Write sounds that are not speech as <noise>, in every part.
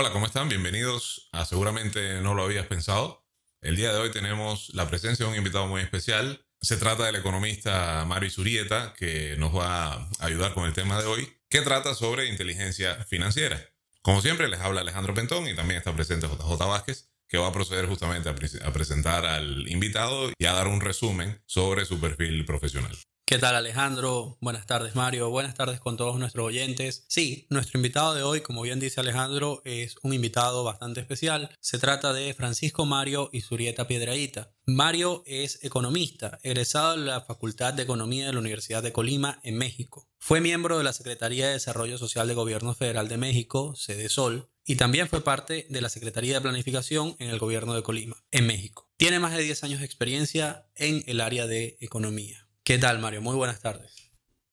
Hola, ¿cómo están? Bienvenidos a Seguramente no lo habías pensado. El día de hoy tenemos la presencia de un invitado muy especial. Se trata del economista Mario Zurieta, que nos va a ayudar con el tema de hoy, que trata sobre inteligencia financiera. Como siempre, les habla Alejandro Pentón y también está presente JJ Vázquez, que va a proceder justamente a, presentar al invitado y a dar un resumen sobre su perfil profesional. ¿Qué tal Alejandro? Buenas tardes Mario, buenas tardes con todos nuestros oyentes. Sí, nuestro invitado de hoy, como bien dice Alejandro, es un invitado bastante especial. Se trata de Francisco Mario Isurieta Piedraíta. Mario es economista, egresado de la Facultad de Economía de la Universidad de Colima en México. Fue miembro de la Secretaría de Desarrollo Social de Gobierno Federal de México, Sol, y también fue parte de la Secretaría de Planificación en el Gobierno de Colima, en México. Tiene más de 10 años de experiencia en el área de economía. ¿Qué tal, Mario? Muy buenas tardes.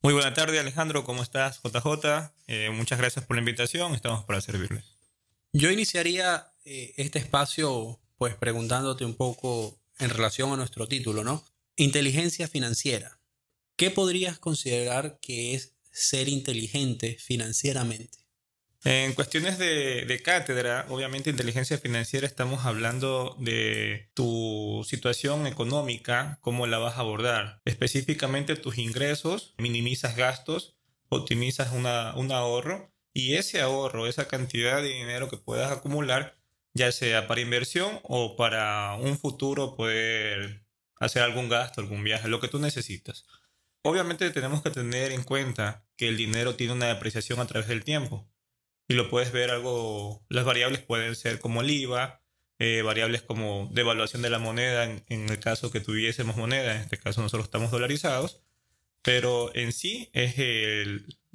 Muy buenas tardes, Alejandro. ¿Cómo estás, JJ? Eh, muchas gracias por la invitación. Estamos para servirles. Yo iniciaría eh, este espacio pues preguntándote un poco en relación a nuestro título, ¿no? Inteligencia financiera. ¿Qué podrías considerar que es ser inteligente financieramente? En cuestiones de, cátedra, obviamente inteligencia financiera, estamos hablando de tu situación económica, cómo la vas a abordar. Específicamente tus ingresos, minimizas gastos, optimizas un ahorro y ese ahorro, esa cantidad de dinero que puedas acumular, ya sea para inversión o para un futuro poder hacer algún gasto, algún viaje, lo que tú necesitas. Obviamente tenemos que tener en cuenta que el dinero tiene una depreciación a través del tiempo y lo puedes ver algo, las variables pueden ser como el IVA, eh, variables como devaluación de la moneda en, el caso que tuviésemos moneda, en este caso nosotros estamos dolarizados, pero en sí es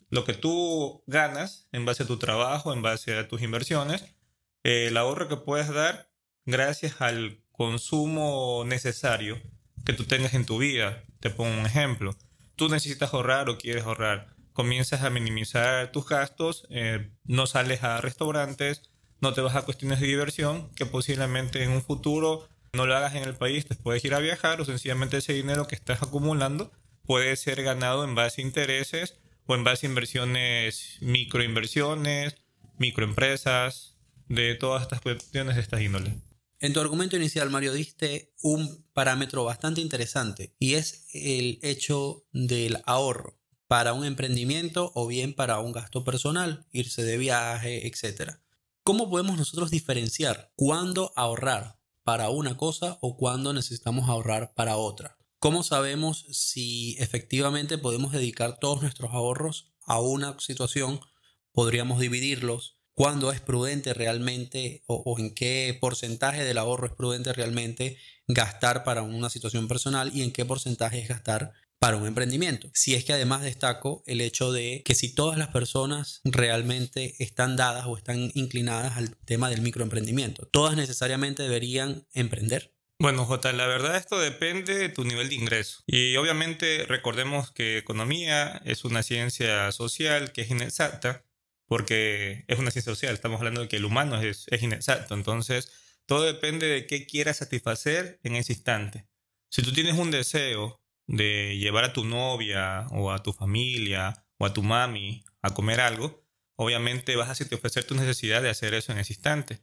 lo que tú ganas en base a tu trabajo, en base a tus inversiones, el ahorro que puedes dar gracias al consumo necesario que tú tengas en tu vida. Te pongo un ejemplo. Tú necesitas ahorrar o quieres ahorrar comienzas a minimizar tus gastos, eh, no sales a restaurantes, no te vas a cuestiones de diversión, que posiblemente en un futuro no lo hagas en el país, te puedes ir a viajar o sencillamente ese dinero que estás acumulando puede ser ganado en base a intereses o en base a inversiones, microinversiones, microempresas, de todas estas cuestiones de esta índole. En tu argumento inicial, Mario, diste un parámetro bastante interesante y es el hecho del ahorro para un emprendimiento o bien para un gasto personal, irse de viaje, etc. ¿Cómo podemos nosotros diferenciar cuándo ahorrar para una cosa o cuándo necesitamos ahorrar para otra? ¿Cómo sabemos si efectivamente podemos dedicar todos nuestros ahorros a una situación? ¿Podríamos dividirlos? ¿Cuándo es prudente realmente o, o, en qué porcentaje del ahorro es prudente realmente gastar para una situación personal y en qué porcentaje es gastar para un emprendimiento. Si es que además destaco el hecho de que si todas las personas realmente están dadas o están inclinadas al tema del microemprendimiento, todas necesariamente deberían emprender. Bueno, J, la verdad esto depende de tu nivel de ingreso. Y obviamente recordemos que economía es una ciencia social que es inexacta, porque es una ciencia social, estamos hablando de que el humano es, es inexacto, entonces todo depende de qué quieras satisfacer en ese instante. Si tú tienes un deseo de llevar a tu novia o a tu familia o a tu mami a comer algo, obviamente vas a satisfacer tu necesidad de hacer eso en ese instante.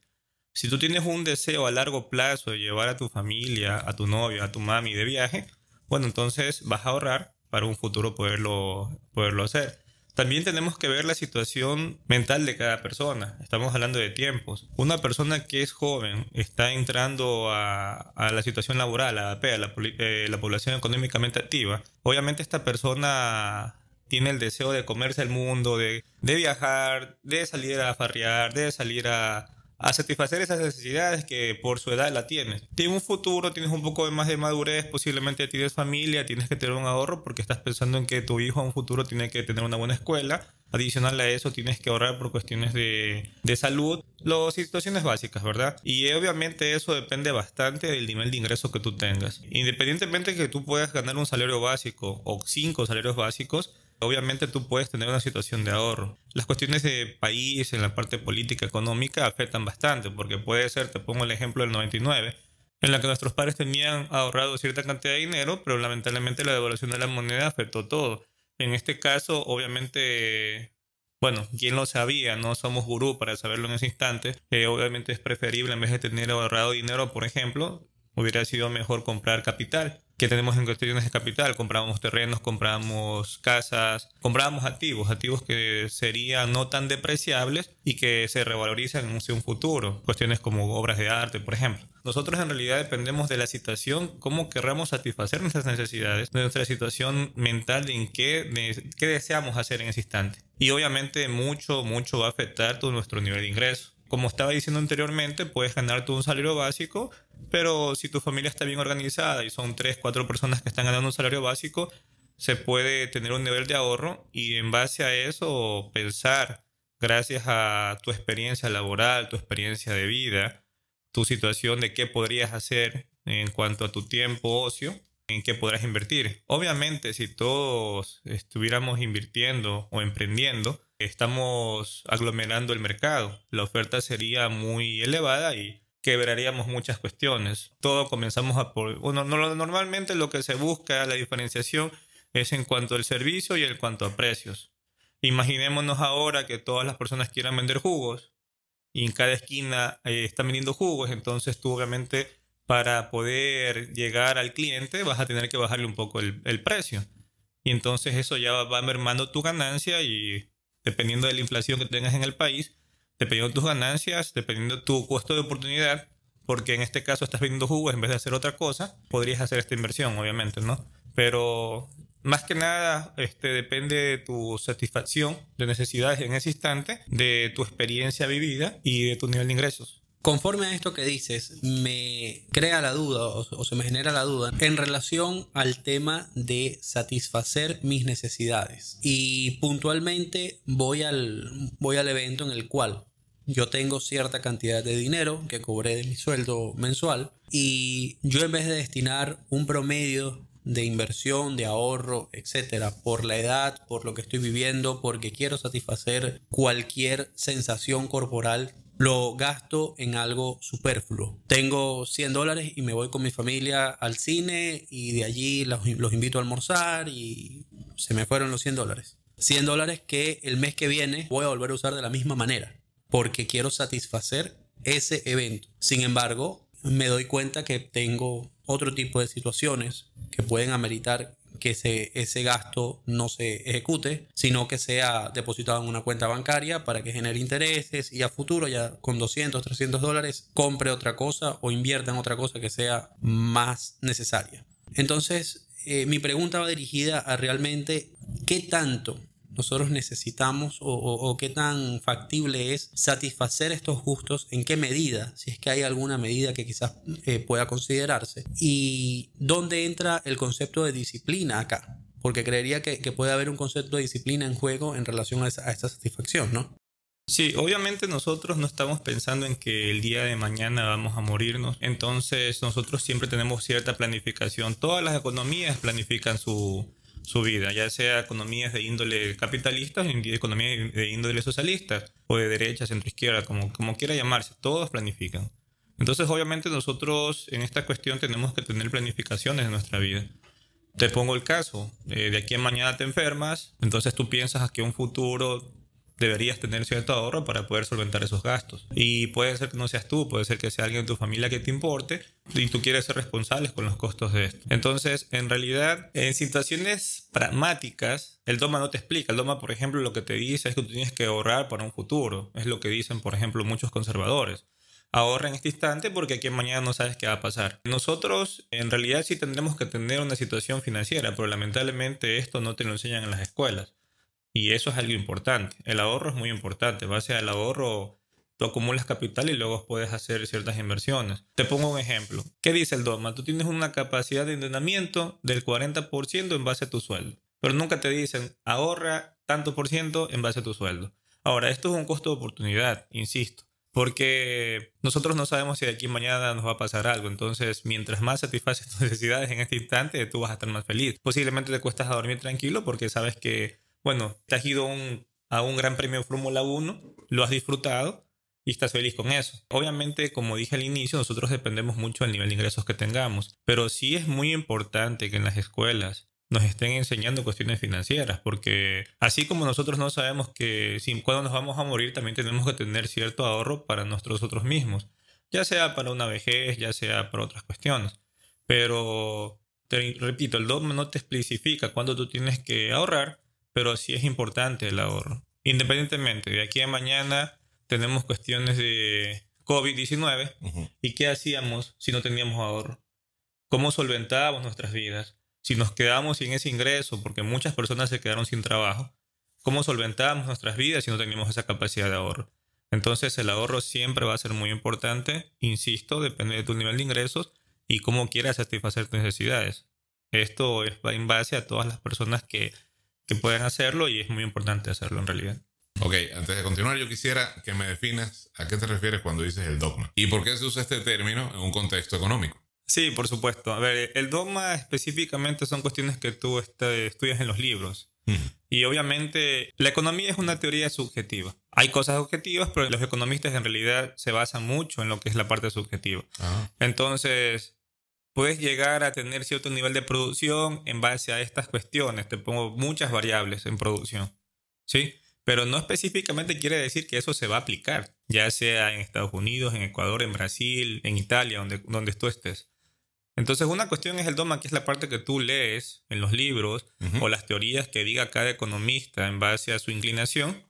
Si tú tienes un deseo a largo plazo de llevar a tu familia, a tu novia, a tu mami de viaje, bueno, entonces vas a ahorrar para un futuro poderlo, poderlo hacer. También tenemos que ver la situación mental de cada persona. Estamos hablando de tiempos. Una persona que es joven está entrando a, la situación laboral, a, la, eh, la población económicamente activa. Obviamente esta persona tiene el deseo de comerse el mundo, de, de viajar, de salir a farrear, de salir a, a satisfacer esas necesidades que por su edad la tienes. Tienes un futuro, tienes un poco más de madurez, posiblemente tienes familia, tienes que tener un ahorro porque estás pensando en que tu hijo en un futuro tiene que tener una buena escuela. Adicional a eso, tienes que ahorrar por cuestiones de, de salud, las situaciones básicas, ¿verdad? Y obviamente eso depende bastante del nivel de ingreso que tú tengas. Independientemente de que tú puedas ganar un salario básico o cinco salarios básicos, obviamente tú puedes tener una situación de ahorro. Las cuestiones de país en la parte política económica afectan bastante, porque puede ser, te pongo el ejemplo del 99, en la que nuestros padres tenían ahorrado cierta cantidad de dinero, pero lamentablemente la devaluación de la moneda afectó todo. En este caso, obviamente, bueno, ¿quién lo sabía? No somos gurú para saberlo en ese instante. Eh, obviamente es preferible en vez de tener ahorrado dinero, por ejemplo, hubiera sido mejor comprar capital. ¿Qué tenemos en cuestiones de capital? Compramos terrenos, compramos casas, compramos activos, activos que serían no tan depreciables y que se revalorizan en un futuro. Cuestiones como obras de arte, por ejemplo. Nosotros en realidad dependemos de la situación, cómo querramos satisfacer nuestras necesidades, de nuestra situación mental, de en qué, qué deseamos hacer en ese instante. Y obviamente mucho, mucho va a afectar todo nuestro nivel de ingreso como estaba diciendo anteriormente, puedes ganar tú un salario básico, pero si tu familia está bien organizada y son tres, cuatro personas que están ganando un salario básico, se puede tener un nivel de ahorro y en base a eso pensar, gracias a tu experiencia laboral, tu experiencia de vida, tu situación de qué podrías hacer en cuanto a tu tiempo ocio, en qué podrás invertir. Obviamente, si todos estuviéramos invirtiendo o emprendiendo, estamos aglomerando el mercado. La oferta sería muy elevada y quebraríamos muchas cuestiones. Todo comenzamos a por... Bueno, normalmente lo que se busca, la diferenciación, es en cuanto al servicio y en cuanto a precios. Imaginémonos ahora que todas las personas quieran vender jugos y en cada esquina eh, están vendiendo jugos, entonces tú obviamente para poder llegar al cliente vas a tener que bajarle un poco el, precio. Y entonces eso ya va mermando tu ganancia y dependiendo de la inflación que tengas en el país, dependiendo de tus ganancias, dependiendo de tu costo de oportunidad, porque en este caso estás vendiendo jugos en vez de hacer otra cosa, podrías hacer esta inversión, obviamente, ¿no? Pero más que nada, este, depende de tu satisfacción de necesidades en ese instante, de tu experiencia vivida y de tu nivel de ingresos. Conforme a esto que dices, me crea la duda o, se me genera la duda en relación al tema de satisfacer mis necesidades. Y puntualmente voy al, voy al evento en el cual yo tengo cierta cantidad de dinero que cobré de mi sueldo mensual y yo en vez de destinar un promedio de inversión, de ahorro, etcétera, por la edad, por lo que estoy viviendo, porque quiero satisfacer cualquier sensación corporal lo gasto en algo superfluo. Tengo 100 dólares y me voy con mi familia al cine y de allí los, invito a almorzar y se me fueron los 100 dólares. 100 dólares que el mes que viene voy a volver a usar de la misma manera porque quiero satisfacer ese evento. Sin embargo, me doy cuenta que tengo otro tipo de situaciones que pueden ameritar que ese, ese gasto no se ejecute, sino que sea depositado en una cuenta bancaria para que genere intereses y a futuro ya con 200, 300 dólares compre otra cosa o invierta en otra cosa que sea más necesaria. Entonces, eh, mi pregunta va dirigida a realmente qué tanto nosotros necesitamos o, qué tan factible es satisfacer estos gustos, en qué medida, si es que hay alguna medida que quizás eh, pueda considerarse, y dónde entra el concepto de disciplina acá, porque creería que, puede haber un concepto de disciplina en juego en relación a, esta satisfacción, ¿no? Sí, obviamente nosotros no estamos pensando en que el día de mañana vamos a morirnos, entonces nosotros siempre tenemos cierta planificación. Todas las economías planifican su, su vida, ya sea economías de índole capitalista economías de índole socialista o de derecha, centro izquierda, como, como quiera llamarse, todos planifican. Entonces, obviamente, nosotros en esta cuestión tenemos que tener planificaciones en nuestra vida. Te pongo el caso, eh, de aquí a mañana te enfermas, entonces tú piensas que un futuro deberías tener cierto ahorro para poder solventar esos gastos. Y puede ser que no seas tú, puede ser que sea alguien de tu familia que te importe y tú quieres ser responsable con los costos de esto. Entonces, en realidad, en situaciones pragmáticas, el DOMA no te explica. El DOMA, por ejemplo, lo que te dice es que tú tienes que ahorrar para un futuro. Es lo que dicen, por ejemplo, muchos conservadores ahorra en este instante porque aquí mañana no sabes qué va a pasar. Nosotros en realidad sí tendremos que tener una situación financiera, pero lamentablemente esto no te lo enseñan en las escuelas. Y eso es algo importante. El ahorro es muy importante. Base al ahorro, tú acumulas capital y luego puedes hacer ciertas inversiones. Te pongo un ejemplo. ¿Qué dice el DOMA? Tú tienes una capacidad de endeudamiento del 40% en base a tu sueldo. Pero nunca te dicen ahorra tanto por ciento en base a tu sueldo. Ahora, esto es un costo de oportunidad, insisto. Porque nosotros no sabemos si de aquí mañana nos va a pasar algo. Entonces, mientras más satisfaces <laughs> tus necesidades en este instante, tú vas a estar más feliz. Posiblemente te cuestas a dormir tranquilo porque sabes que bueno, te has ido a un gran premio Fórmula 1, lo has disfrutado y estás feliz con eso. Obviamente, como dije al inicio, nosotros dependemos mucho del nivel de ingresos que tengamos, pero sí es muy importante que en las escuelas nos estén enseñando cuestiones financieras, porque así como nosotros no sabemos que si, cuando nos vamos a morir, también tenemos que tener cierto ahorro para nosotros mismos, ya sea para una vejez, ya sea para otras cuestiones. Pero, te repito, el dogma no te especifica cuándo tú tienes que ahorrar, pero sí es importante el ahorro. Independientemente, de aquí a mañana tenemos cuestiones de COVID-19 y qué hacíamos si no teníamos ahorro. ¿Cómo solventábamos nuestras vidas? si nos quedamos sin ese ingreso, porque muchas personas se quedaron sin trabajo, ¿cómo solventamos nuestras vidas si no teníamos esa capacidad de ahorro? Entonces el ahorro siempre va a ser muy importante, insisto, depende de tu nivel de ingresos y cómo quieras satisfacer tus necesidades. Esto va en base a todas las personas que, que pueden hacerlo y es muy importante hacerlo en realidad. Ok, antes de continuar, yo quisiera que me definas a qué te refieres cuando dices el dogma y por qué se usa este término en un contexto económico. Sí, por supuesto. A ver, el dogma específicamente son cuestiones que tú este, estudias en los libros. Y obviamente la economía es una teoría subjetiva. Hay cosas objetivas, pero los economistas en realidad se basan mucho en lo que es la parte subjetiva. Ah. Entonces, puedes llegar a tener cierto nivel de producción en base a estas cuestiones. Te pongo muchas variables en producción. ¿Sí? Pero no específicamente quiere decir que eso se va a aplicar, ya sea en Estados Unidos, en Ecuador, en Brasil, en Italia, donde, donde tú estés. Entonces, una cuestión es el dogma, que es la parte que tú lees en los libros o las teorías que diga cada economista en base a su inclinación.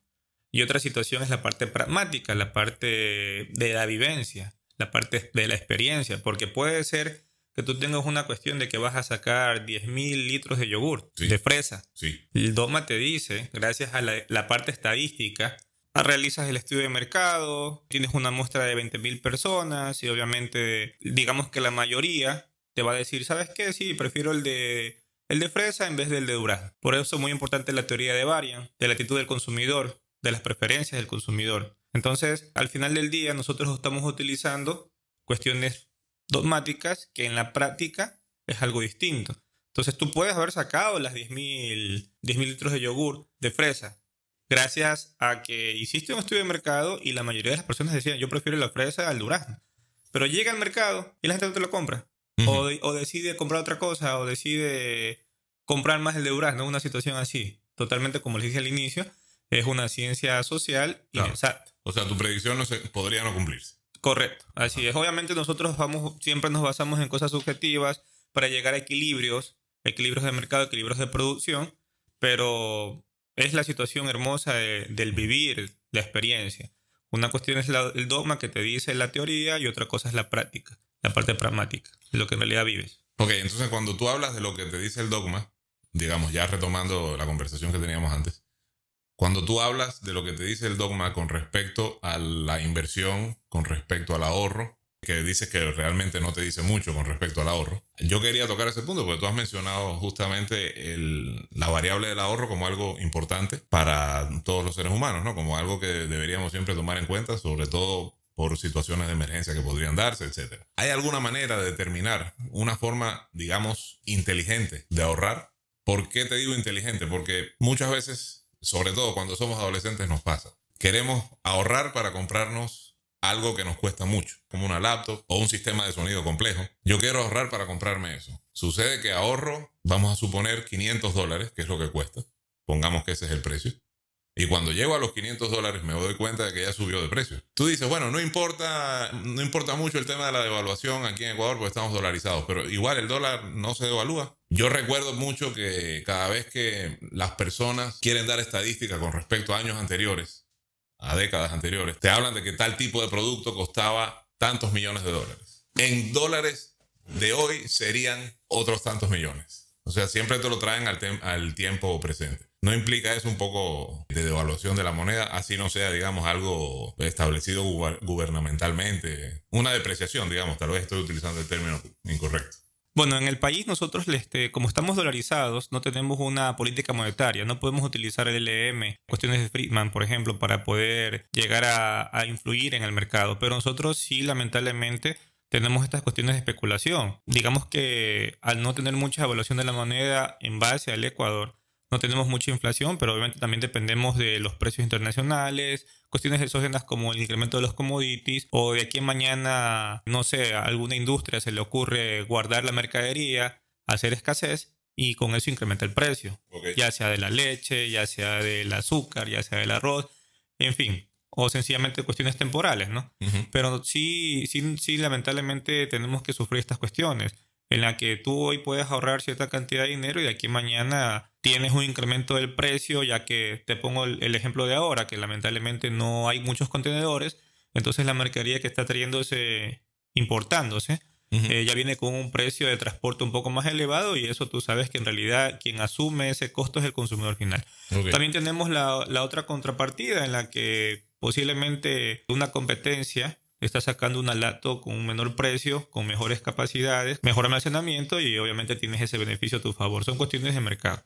Y otra situación es la parte pragmática, la parte de la vivencia, la parte de la experiencia, porque puede ser que tú tengas una cuestión de que vas a sacar 10.000 litros de yogur, de fresa. Sí. El dogma te dice, gracias a la, la parte estadística, realizas el estudio de mercado, tienes una muestra de 20.000 personas y obviamente digamos que la mayoría te va a decir, ¿sabes qué? Sí, prefiero el de, el de fresa en vez del de durazno. Por eso es muy importante la teoría de Varian, de la actitud del consumidor, de las preferencias del consumidor. Entonces, al final del día, nosotros estamos utilizando cuestiones dogmáticas que en la práctica es algo distinto. Entonces, tú puedes haber sacado las 10.000 litros de yogur de fresa gracias a que hiciste un estudio de mercado y la mayoría de las personas decían, yo prefiero la fresa al durazno. Pero llega al mercado y la gente no te lo compra o, decide comprar otra cosa, o decide comprar más el de durazno, una situación así. Totalmente como les dije al inicio, es una ciencia social inexacta. O sea, tu predicción no se, podría no cumplirse. Correcto, así es. Obviamente nosotros vamos, siempre nos basamos en cosas subjetivas para llegar a equilibrios, equilibrios de mercado, equilibrios de producción, pero es la situación hermosa del vivir la experiencia. Una cuestión es el dogma que te dice la teoría y otra cosa es la práctica la parte pragmática, lo que en realidad vives. Ok, entonces cuando tú hablas de lo que te dice el dogma, digamos, ya retomando la conversación que teníamos antes, cuando tú hablas de lo que te dice el dogma con respecto a la inversión, con respecto al ahorro, que dices que realmente no te dice mucho con respecto al ahorro, yo quería tocar ese punto porque tú has mencionado justamente el, la variable del ahorro como algo importante para todos los seres humanos, ¿no? Como algo que deberíamos siempre tomar en cuenta, sobre todo por situaciones de emergencia que podrían darse, etc. ¿Hay alguna manera de determinar una forma, digamos, inteligente de ahorrar? ¿Por qué te digo inteligente? Porque muchas veces, sobre todo cuando somos adolescentes, nos pasa. Queremos ahorrar para comprarnos algo que nos cuesta mucho, como una laptop o un sistema de sonido complejo. Yo quiero ahorrar para comprarme eso. Sucede que ahorro, vamos a suponer 500 dólares, que es lo que cuesta. Pongamos que ese es el precio. Y cuando llego a los 500 dólares me doy cuenta de que ya subió de precio. Tú dices, bueno, no importa, no importa mucho el tema de la devaluación aquí en Ecuador porque estamos dolarizados, pero igual el dólar no se devalúa. Yo recuerdo mucho que cada vez que las personas quieren dar estadística con respecto a años anteriores, a décadas anteriores, te hablan de que tal tipo de producto costaba tantos millones de dólares. En dólares de hoy serían otros tantos millones. O sea, siempre te lo traen al, al tiempo presente. ¿No implica eso un poco de devaluación de la moneda, así no sea, digamos, algo establecido gubernamentalmente? Una depreciación, digamos, tal vez estoy utilizando el término incorrecto. Bueno, en el país nosotros, este, como estamos dolarizados, no tenemos una política monetaria, no podemos utilizar el LM, cuestiones de Friedman, por ejemplo, para poder llegar a, a influir en el mercado, pero nosotros sí, lamentablemente, tenemos estas cuestiones de especulación. Digamos que al no tener mucha evaluación de la moneda en base al Ecuador, no tenemos mucha inflación, pero obviamente también dependemos de los precios internacionales, cuestiones exógenas como el incremento de los commodities, o de aquí en mañana, no sé, a alguna industria se le ocurre guardar la mercadería, hacer escasez, y con eso incrementa el precio, ya sea de la leche, ya sea del azúcar, ya sea del arroz, en fin, o sencillamente cuestiones temporales, ¿no? Ujú. Pero sí, sí, sí, lamentablemente tenemos que sufrir estas cuestiones, en la que tú hoy puedes ahorrar cierta cantidad de dinero y de aquí mañana tienes un incremento del precio, ya que te pongo el, el ejemplo de ahora, que lamentablemente no hay muchos contenedores, entonces la mercadería que está trayéndose, importándose, eh, ya viene con un precio de transporte un poco más elevado y eso tú sabes que en realidad quien asume ese costo es el consumidor final. También tenemos la, la otra contrapartida en la que posiblemente una competencia está sacando una lato con un menor precio, con mejores capacidades, mejor almacenamiento y obviamente tienes ese beneficio a tu favor. Son cuestiones de mercado.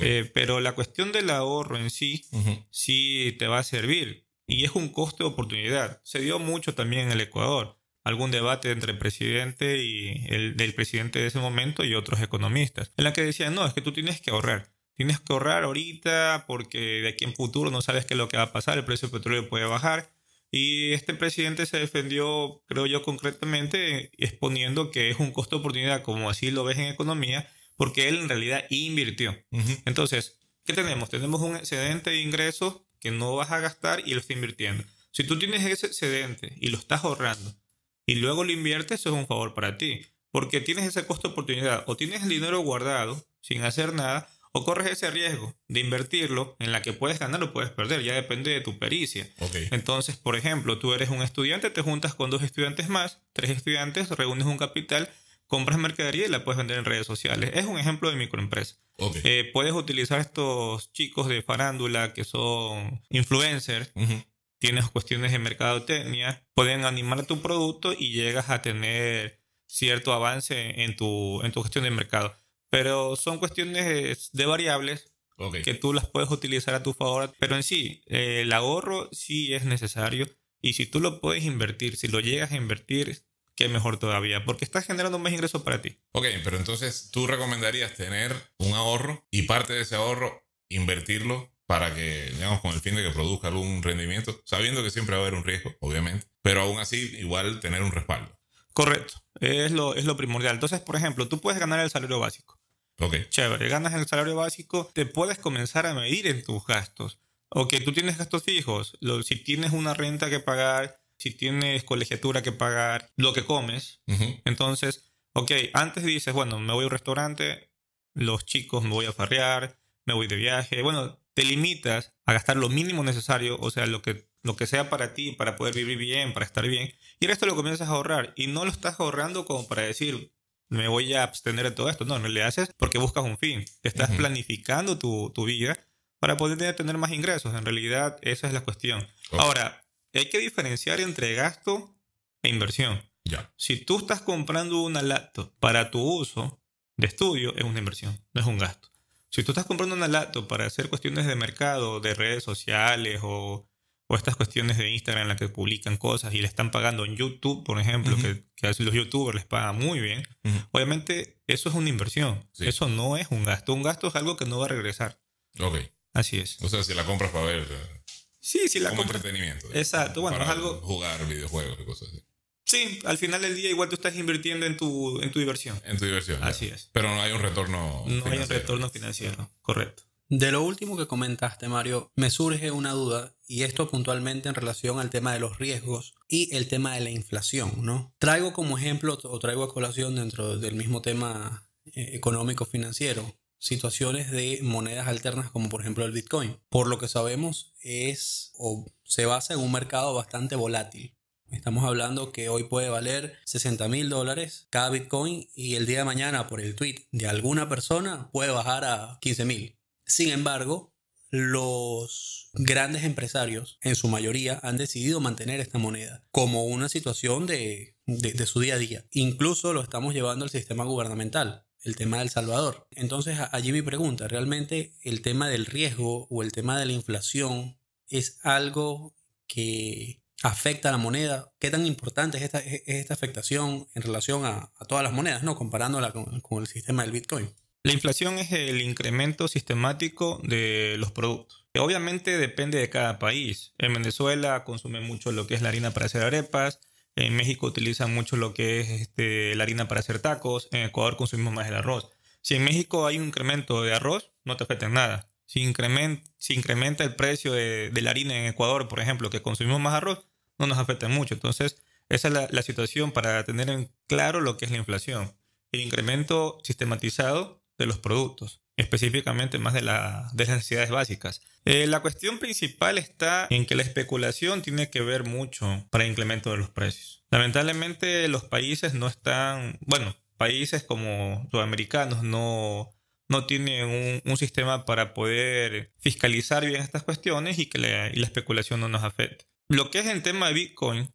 Eh, pero la cuestión del ahorro en sí, sí te va a servir y es un coste de oportunidad. Se dio mucho también en el Ecuador. Algún debate entre el presidente y el del presidente de ese momento y otros economistas, en la que decían, no, es que tú tienes que ahorrar. Tienes que ahorrar ahorita porque de aquí en futuro no sabes qué es lo que va a pasar, el precio del petróleo puede bajar. Y este presidente se defendió, creo yo, concretamente, exponiendo que es un costo de oportunidad, como así lo ves en economía, porque él en realidad invirtió. Ujú. Entonces, ¿qué tenemos? Tenemos un excedente de ingresos que no vas a gastar y lo estás invirtiendo. Si tú tienes ese excedente y lo estás ahorrando y luego lo inviertes, eso es un favor para ti. Porque tienes ese costo de oportunidad. O tienes el dinero guardado sin hacer nada, o corres ese riesgo de invertirlo en la que puedes ganar o puedes perder. Ya depende de tu pericia. Entonces, por ejemplo, tú eres un estudiante, te juntas con dos estudiantes más, tres estudiantes, reúnes un capital, compras mercadería y la puedes vender en redes sociales. Es un ejemplo de microempresa. Eh, puedes utilizar estos chicos de farándula que son influencers, tienes cuestiones de mercadotecnia, pueden animar tu producto y llegas a tener cierto avance en tu, en tu gestión de mercado. Pero son cuestiones de variables Ok. que tú las puedes utilizar a tu favor. Pero en sí, eh, el ahorro sí es necesario. Y si tú lo puedes invertir, si lo llegas a invertir, qué mejor todavía, porque estás generando más ingresos para ti. Ok, pero entonces tú recomendarías tener un ahorro y parte de ese ahorro invertirlo para que, digamos, con el fin de que produzca algún rendimiento, sabiendo que siempre va a haber un riesgo, obviamente, pero aún así igual tener un respaldo. Correcto, es lo, es lo primordial. Entonces, por ejemplo, tú puedes ganar el salario básico. Ok. Chévere, ganas el salario básico, te puedes comenzar a medir en tus gastos. Ok, tú tienes gastos fijos. Lo- si tienes una renta que pagar, si tienes colegiatura que pagar, lo que comes. Ujú. Entonces, ok, antes dices, bueno, me voy a un restaurante, los chicos me voy a farrear, me voy de viaje. Bueno, te limitas a gastar lo mínimo necesario, o sea, lo que, lo que sea para ti, para poder vivir bien, para estar bien. Y el resto lo comienzas a ahorrar. Y no lo estás ahorrando como para decir, me voy a abstener de todo esto. No, no le haces porque buscas un fin. Estás planificando tu, tu vida para poder tener más ingresos. En realidad, esa es la cuestión. Ahora, hay que diferenciar entre gasto e inversión. Ya. Si tú estás comprando una laptop para tu uso de estudio, es una inversión, no es un gasto. Si tú estás comprando una laptop para hacer cuestiones de mercado, de redes sociales o, o estas cuestiones de Instagram en las que publican cosas y le están pagando en YouTube, por ejemplo, que, que los youtubers les pagan muy bien, obviamente eso es una inversión. Sí. Eso no es un gasto. Un gasto es algo que no va a regresar. Ok. Así es. O sea, si la compras para ver, eh, Sí, sí, la como entretenimiento. Exacto, bueno, para es algo- Jugar videojuegos y cosas así. Sí, al final del día igual tú estás invirtiendo en tu, en tu diversión. En tu diversión. Así es. Pero no hay un retorno. No hay un retorno financiero, correcto. De lo último que comentaste, Mario, me surge una duda, y esto puntualmente en relación al tema de los riesgos y el tema de la inflación, ¿no? Traigo como ejemplo o traigo a colación dentro del mismo tema eh, económico financiero situaciones de monedas alternas como por ejemplo el Bitcoin. Por lo que sabemos es o se basa en un mercado bastante volátil. Estamos hablando que hoy puede valer 60 mil dólares cada Bitcoin y el día de mañana por el tweet de alguna persona puede bajar a 15 mil. Sin embargo, los grandes empresarios en su mayoría han decidido mantener esta moneda como una situación de, de- su día a día. Incluso lo estamos llevando al sistema gubernamental, el tema del Salvador. Entonces allí mi pregunta, ¿realmente el tema del riesgo o el tema de la inflación es algo que afecta a la moneda? ¿Qué tan importante es esta, es esta afectación en relación a, todas las monedas, ¿no? comparándola con el sistema del Bitcoin? La inflación es el incremento sistemático de los productos. Obviamente depende de cada país. En Venezuela consumen mucho lo que es la harina para hacer arepas. En México utilizan mucho lo que es este, la harina para hacer tacos. En Ecuador consumimos más el arroz. Si en México hay un incremento de arroz, no te afecta en nada. Si incrementa el precio de, la harina en Ecuador, por ejemplo, que consumimos más arroz, no nos afecta mucho. Entonces, esa es la, situación para tener en claro lo que es la inflación. El incremento sistematizado de los productos, específicamente más de, las necesidades básicas. Eh, la cuestión principal está en que la especulación tiene que ver mucho para el incremento de los precios. Lamentablemente los países no están, bueno, países como sudamericanos no, no tienen un, sistema para poder fiscalizar bien estas cuestiones y que la, y la especulación no nos afecte. Lo que es el tema de Bitcoin,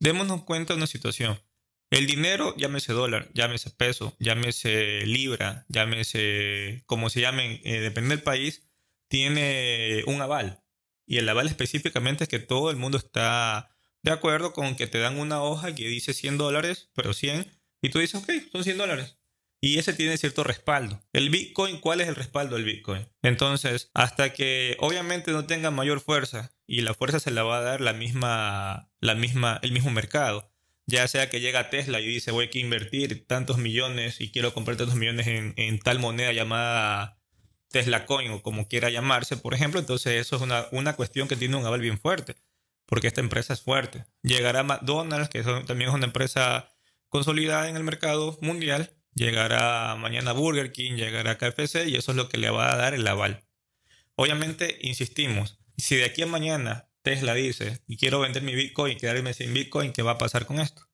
démonos cuenta de una situación. El dinero, llámese dólar, llámese peso, llámese libra, llámese como se llamen, eh, depende del país, tiene un aval. Y el aval específicamente es que todo el mundo está de acuerdo con que te dan una hoja que dice 100 dólares, pero 100 y tú dices, ok, son 100 dólares. Y ese tiene cierto respaldo. El Bitcoin, ¿cuál es el respaldo del Bitcoin? Entonces, hasta que obviamente no tenga mayor fuerza y la fuerza se la va a dar la misma, la misma, el mismo mercado. Ya sea que llega Tesla y dice voy a invertir tantos millones y quiero comprar tantos millones en, tal moneda llamada Tesla Coin o como quiera llamarse, por ejemplo, entonces eso es una, una cuestión que tiene un aval bien fuerte, porque esta empresa es fuerte. Llegará McDonald's, que también es una empresa consolidada en el mercado mundial. Llegará mañana Burger King, llegará KFC y eso es lo que le va a dar el aval. Obviamente, insistimos, si de aquí a mañana Tesla dice y quiero vender mi Bitcoin y quedarme sin Bitcoin, ¿qué va a pasar con esto?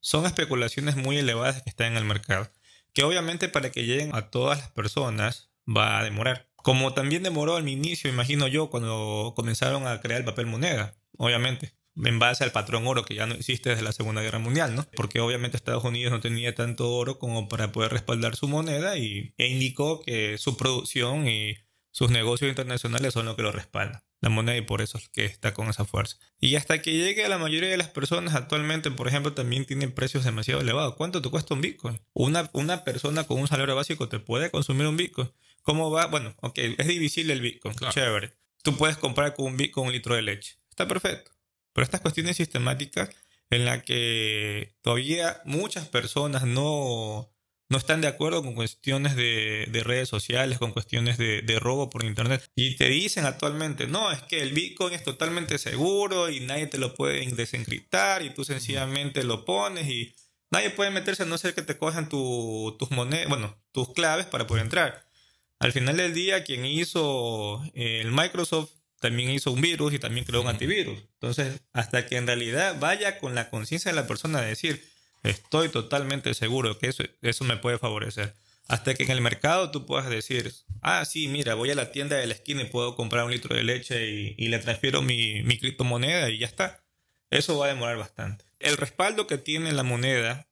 Son especulaciones muy elevadas que están en el mercado, que obviamente para que lleguen a todas las personas va a demorar. Como también demoró al inicio, imagino yo, cuando comenzaron a crear el papel moneda, obviamente en base al patrón oro que ya no existe desde la Segunda Guerra Mundial, ¿no? Porque obviamente Estados Unidos no tenía tanto oro como para poder respaldar su moneda y, e indicó que su producción y sus negocios internacionales son lo que lo respaldan. La moneda y por eso es que está con esa fuerza. Y hasta que llegue a la mayoría de las personas actualmente, por ejemplo, también tienen precios demasiado elevados. ¿Cuánto te cuesta un Bitcoin? Una, una persona con un salario básico te puede consumir un Bitcoin. ¿Cómo va? Bueno, ok, es divisible el Bitcoin. Chévere. Tú puedes comprar con un Bitcoin un litro de leche. Está perfecto. Pero estas cuestiones sistemáticas en las que todavía muchas personas no, no están de acuerdo con cuestiones de, redes sociales, con cuestiones de, robo por internet. Y te dicen actualmente, no, es que el Bitcoin es totalmente seguro y nadie te lo puede desencriptar y tú sencillamente lo pones y nadie puede meterse a no ser que te cojan tus monedas, bueno, tus claves para poder entrar. Al final del día, quien hizo el Microsoft también hizo un virus y también creó un antivirus. Entonces, hasta que en realidad vaya con la conciencia de la persona de decir, estoy totalmente seguro que eso, eso me puede favorecer. Hasta que en el mercado tú puedas decir, ah, sí, mira, voy a la tienda de la esquina y puedo comprar un litro de leche y, le transfiero mi, mi criptomoneda y ya está. Eso va a demorar bastante. El respaldo que tiene la moneda,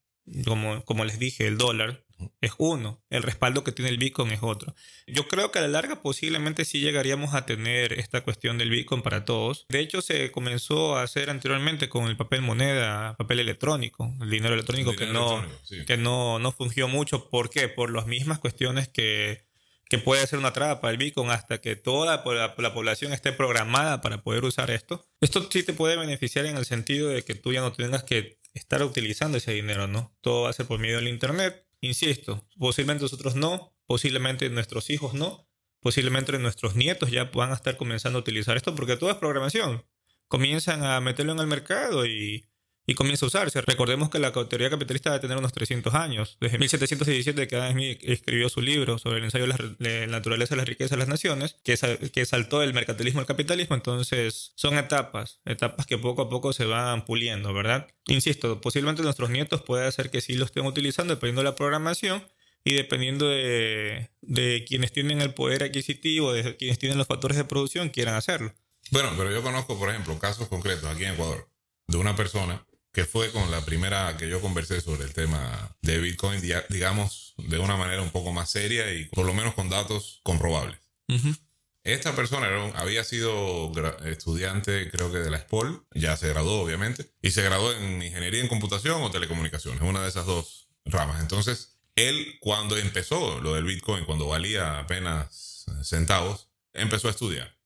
como, como les dije, el dólar, es uno, el respaldo que tiene el Bitcoin es otro. Yo creo que a la larga posiblemente sí llegaríamos a tener esta cuestión del Bitcoin para todos. De hecho, se comenzó a hacer anteriormente con el papel moneda, papel electrónico, el dinero electrónico que, no, que no, no fungió mucho. ¿Por qué? Por las mismas cuestiones que, que puede ser una traba para el Bitcoin hasta que toda la, la, población esté programada para poder usar esto. Esto sí te puede beneficiar en el sentido de que tú ya no tengas que estar utilizando ese dinero, ¿no? Todo va a ser por medio del Internet Insisto, posiblemente nosotros no, posiblemente nuestros hijos no, posiblemente nuestros nietos ya van a estar comenzando a utilizar esto porque todo es programación. Comienzan a meterlo en el mercado y y comienza a usarse. Recordemos que la teoría capitalista a tener unos 300 años. Desde 1717 que Adam Smith escribió su libro sobre el ensayo de la naturaleza de la riqueza de las naciones, que, que saltó el mercantilismo al capitalismo. Entonces son etapas, etapas que poco a poco se van puliendo, ¿verdad? Insisto, posiblemente nuestros nietos puede hacer que sí lo estén utilizando dependiendo de la programación y dependiendo de, de quienes tienen el poder adquisitivo, de quienes tienen los factores de producción, quieran hacerlo. Bueno, pero yo conozco, por ejemplo, casos concretos aquí en Ecuador de una persona que fue con la primera que yo conversé sobre el tema de Bitcoin, digamos, de una manera un poco más seria y por lo menos con datos comprobables. Esta persona había sido estudiante, creo que de la SPOL, ya se graduó obviamente, y se graduó en ingeniería en computación o telecomunicaciones, una de esas dos ramas. Entonces, él cuando empezó lo del Bitcoin, cuando valía apenas centavos, empezó a estudiar.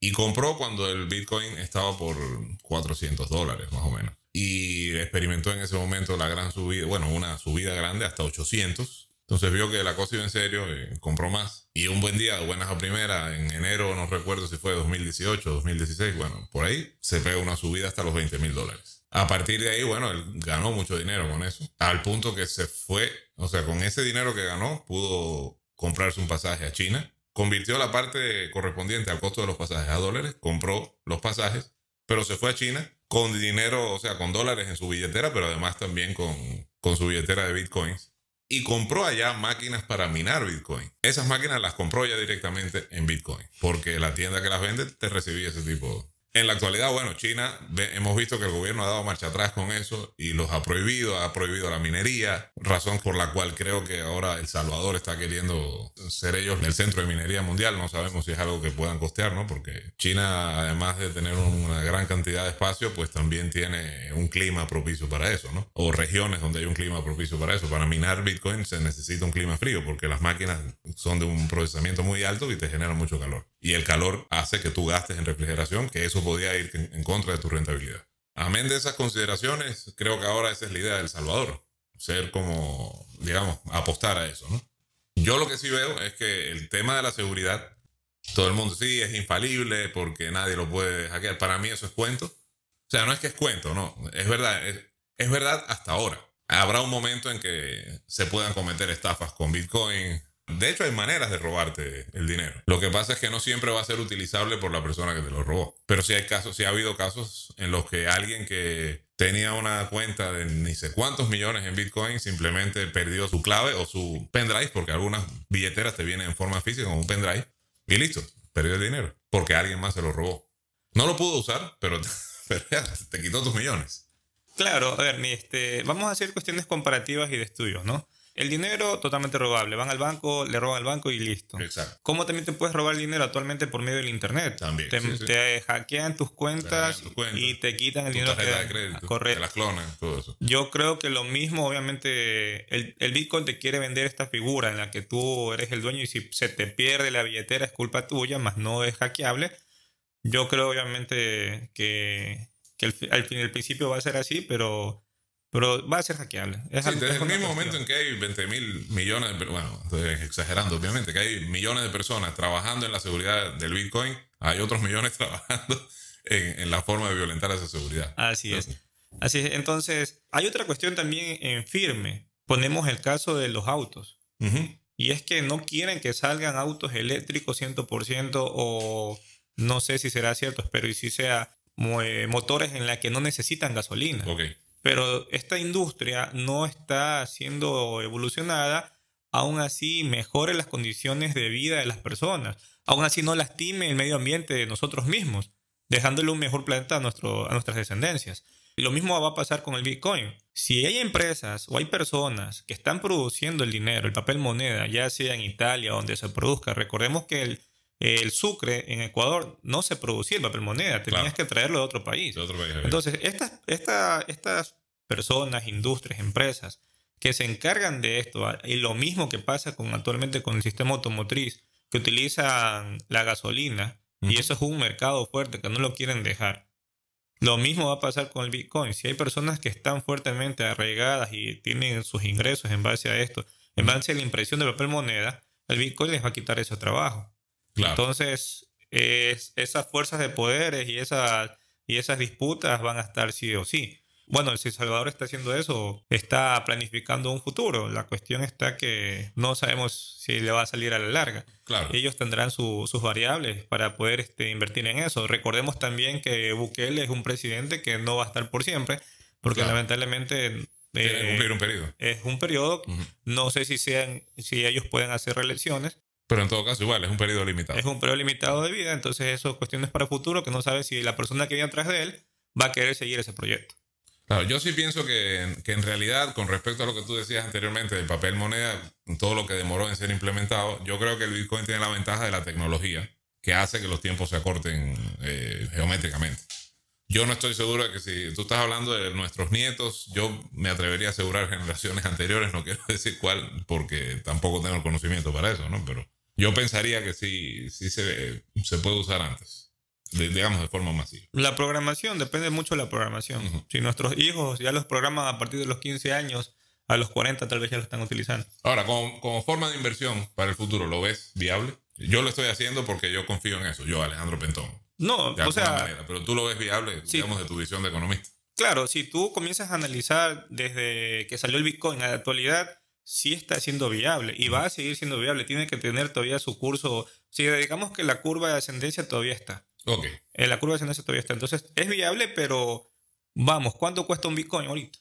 Y compró cuando el Bitcoin estaba por 400 dólares, más o menos y experimentó en ese momento la gran subida, bueno, una subida grande hasta 800 Entonces vio que la cosa iba en serio y compró más. Y un buen día, buenas a primera, en enero, no recuerdo si fue 2018 o 2016, bueno, por ahí se pega una subida hasta los 20 mil dólares. A partir de ahí, bueno, él ganó mucho dinero con eso. Al punto que se fue, o sea, con ese dinero que ganó, pudo comprarse un pasaje a China. Convirtió la parte correspondiente al costo de los pasajes a dólares, compró los pasajes, pero se fue a China con dinero, o sea, con dólares en su billetera, pero además también con, con su billetera de bitcoins y compró allá máquinas para minar Bitcoin. Esas máquinas las compró ya directamente en Bitcoin, porque la tienda que las vende te recibía ese tipo en la actualidad, bueno, China, hemos visto que el gobierno ha dado marcha atrás con eso y los ha prohibido, ha prohibido la minería, razón por la cual creo que ahora El Salvador está queriendo ser ellos el centro de minería mundial. No sabemos si es algo que puedan costear, ¿no? Porque China, además de tener una gran cantidad de espacio, pues también tiene un clima propicio para eso, ¿no? O regiones donde hay un clima propicio para eso. Para minar Bitcoin se necesita un clima frío porque las máquinas son de un procesamiento muy alto y te generan mucho calor. Y el calor hace que tú gastes en refrigeración, que eso podía ir en contra de tu rentabilidad. Amén de esas consideraciones, creo que ahora esa es la idea del Salvador. Ser como, digamos, apostar a eso. Yo lo que sí veo es que el tema de la seguridad, todo el mundo sí es infalible porque nadie lo puede hackear. Para mí eso es cuento. O sea, no es que es cuento, no. Es verdad, es verdad hasta ahora. Habrá un momento en que se puedan cometer estafas con Bitcoin, de hecho, hay maneras de robarte el dinero. Lo que pasa es que no siempre va a ser utilizable por la persona que te lo robó. Pero sí hay casos, sí ha habido casos en los que alguien que tenía una cuenta de ni sé cuántos millones en Bitcoin simplemente perdió su clave o su pendrive, porque algunas billeteras te vienen en forma física con un pendrive, y listo, perdió el dinero, porque alguien más se lo robó. No lo pudo usar, pero, <laughs> te quitó tus millones. Claro, a ver, este, vamos a hacer cuestiones comparativas y de estudios, ¿no? El dinero totalmente robable. Van al banco, le roban al banco y listo. Exacto. ¿Cómo también te puedes robar dinero actualmente por medio del internet? También. Te, hackean tus cuentas y te quitan el dinero que de crédito, Correcto. Te las clonan, todo eso. Yo creo que lo mismo, obviamente, el, el, Bitcoin te quiere vender esta figura en la que tú eres el dueño y si se te pierde la billetera es culpa tuya, más no es hackeable. Yo creo, obviamente, que, que al, fin, el principio va a ser así, pero pero va a ser hackeable. sí, desde el mismo momento en que hay 20 mil millones, de, bueno, estoy exagerando obviamente, que hay millones de personas trabajando en la seguridad del Bitcoin, hay otros millones <laughs> trabajando en, la forma de violentar esa seguridad. Así es. Así es. Entonces, hay otra cuestión también en firme. Ponemos el caso de los autos. Y es que no quieren que salgan autos eléctricos 100% o no sé si será cierto, espero y si sea motores en la que no necesitan gasolina. Okay. Pero esta industria no está siendo evolucionada, aún así mejore las condiciones de vida de las personas, aún así no lastime el medio ambiente de nosotros mismos, dejándole un mejor planeta a, nuestro, a nuestras descendencias. Y lo mismo va a pasar con el Bitcoin. Si hay empresas o hay personas que están produciendo el dinero, el papel moneda, ya sea en Italia donde se produzca, recordemos que el, el sucre en Ecuador no se producía el papel moneda, tenías que traerlo de otro país. Entonces, estas, estas personas, industrias, empresas que se encargan de esto, ah, y lo mismo que pasa con actualmente con el sistema automotriz, que utilizan la gasolina, y eso es un mercado fuerte que no lo quieren dejar. Lo mismo va a pasar con el Bitcoin. Si hay personas que están fuertemente arraigadas y tienen sus ingresos en base a esto, en base a la impresión de papel moneda, el Bitcoin les va a quitar ese trabajo. Entonces, esas fuerzas de poderes y esas, y esas disputas van a estar sí o sí. Bueno, si Salvador está haciendo eso, está planificando un futuro. La cuestión está que no sabemos si le va a salir a la larga. Claro. Ellos tendrán sus variables para poder este, invertir en eso. Recordemos también que Bukele es un presidente que no va a estar por siempre, porque lamentablemente eh, un periodo. Es un periodo. No sé si, sean, si ellos pueden hacer reelecciones. Pero en todo caso, igual, es un periodo limitado. Es un periodo limitado de vida, entonces eso es cuestiones para el futuro que no sabe si la persona que viene atrás de él va a querer seguir ese proyecto. Claro, yo sí pienso que, que, en realidad, con respecto a lo que tú decías anteriormente del papel moneda, todo lo que demoró en ser implementado, yo creo que el Bitcoin tiene la ventaja de la tecnología, que hace que los tiempos se acorten eh, geométricamente. Yo no estoy seguro de que si tú estás hablando de nuestros nietos, yo me atrevería a asegurar generaciones anteriores, no quiero <laughs> decir cuál, porque tampoco tengo el conocimiento para eso, ¿no? Pero yo pensaría que sí, sí se, se puede usar antes, digamos de forma masiva. La programación depende mucho de la programación. Si nuestros hijos ya los programan a partir de los 15 años a los 40 tal vez ya lo están utilizando. Ahora, como, como forma de inversión para el futuro, ¿lo ves viable? Yo lo estoy haciendo porque yo confío en eso, yo, Alejandro Pentón. No, De o sea, manera, pero tú lo ves viable, Sí. digamos, de tu visión de economista. claro, si tú comienzas a analizar desde que salió el Bitcoin a la actualidad, sí está siendo viable y va a seguir siendo viable. Tiene que tener todavía su curso. Si digamos que la curva de ascendencia todavía está. Ok. Eh, la curva de ascendencia todavía está. Entonces, es viable, pero vamos, ¿cuánto cuesta un Bitcoin ahorita?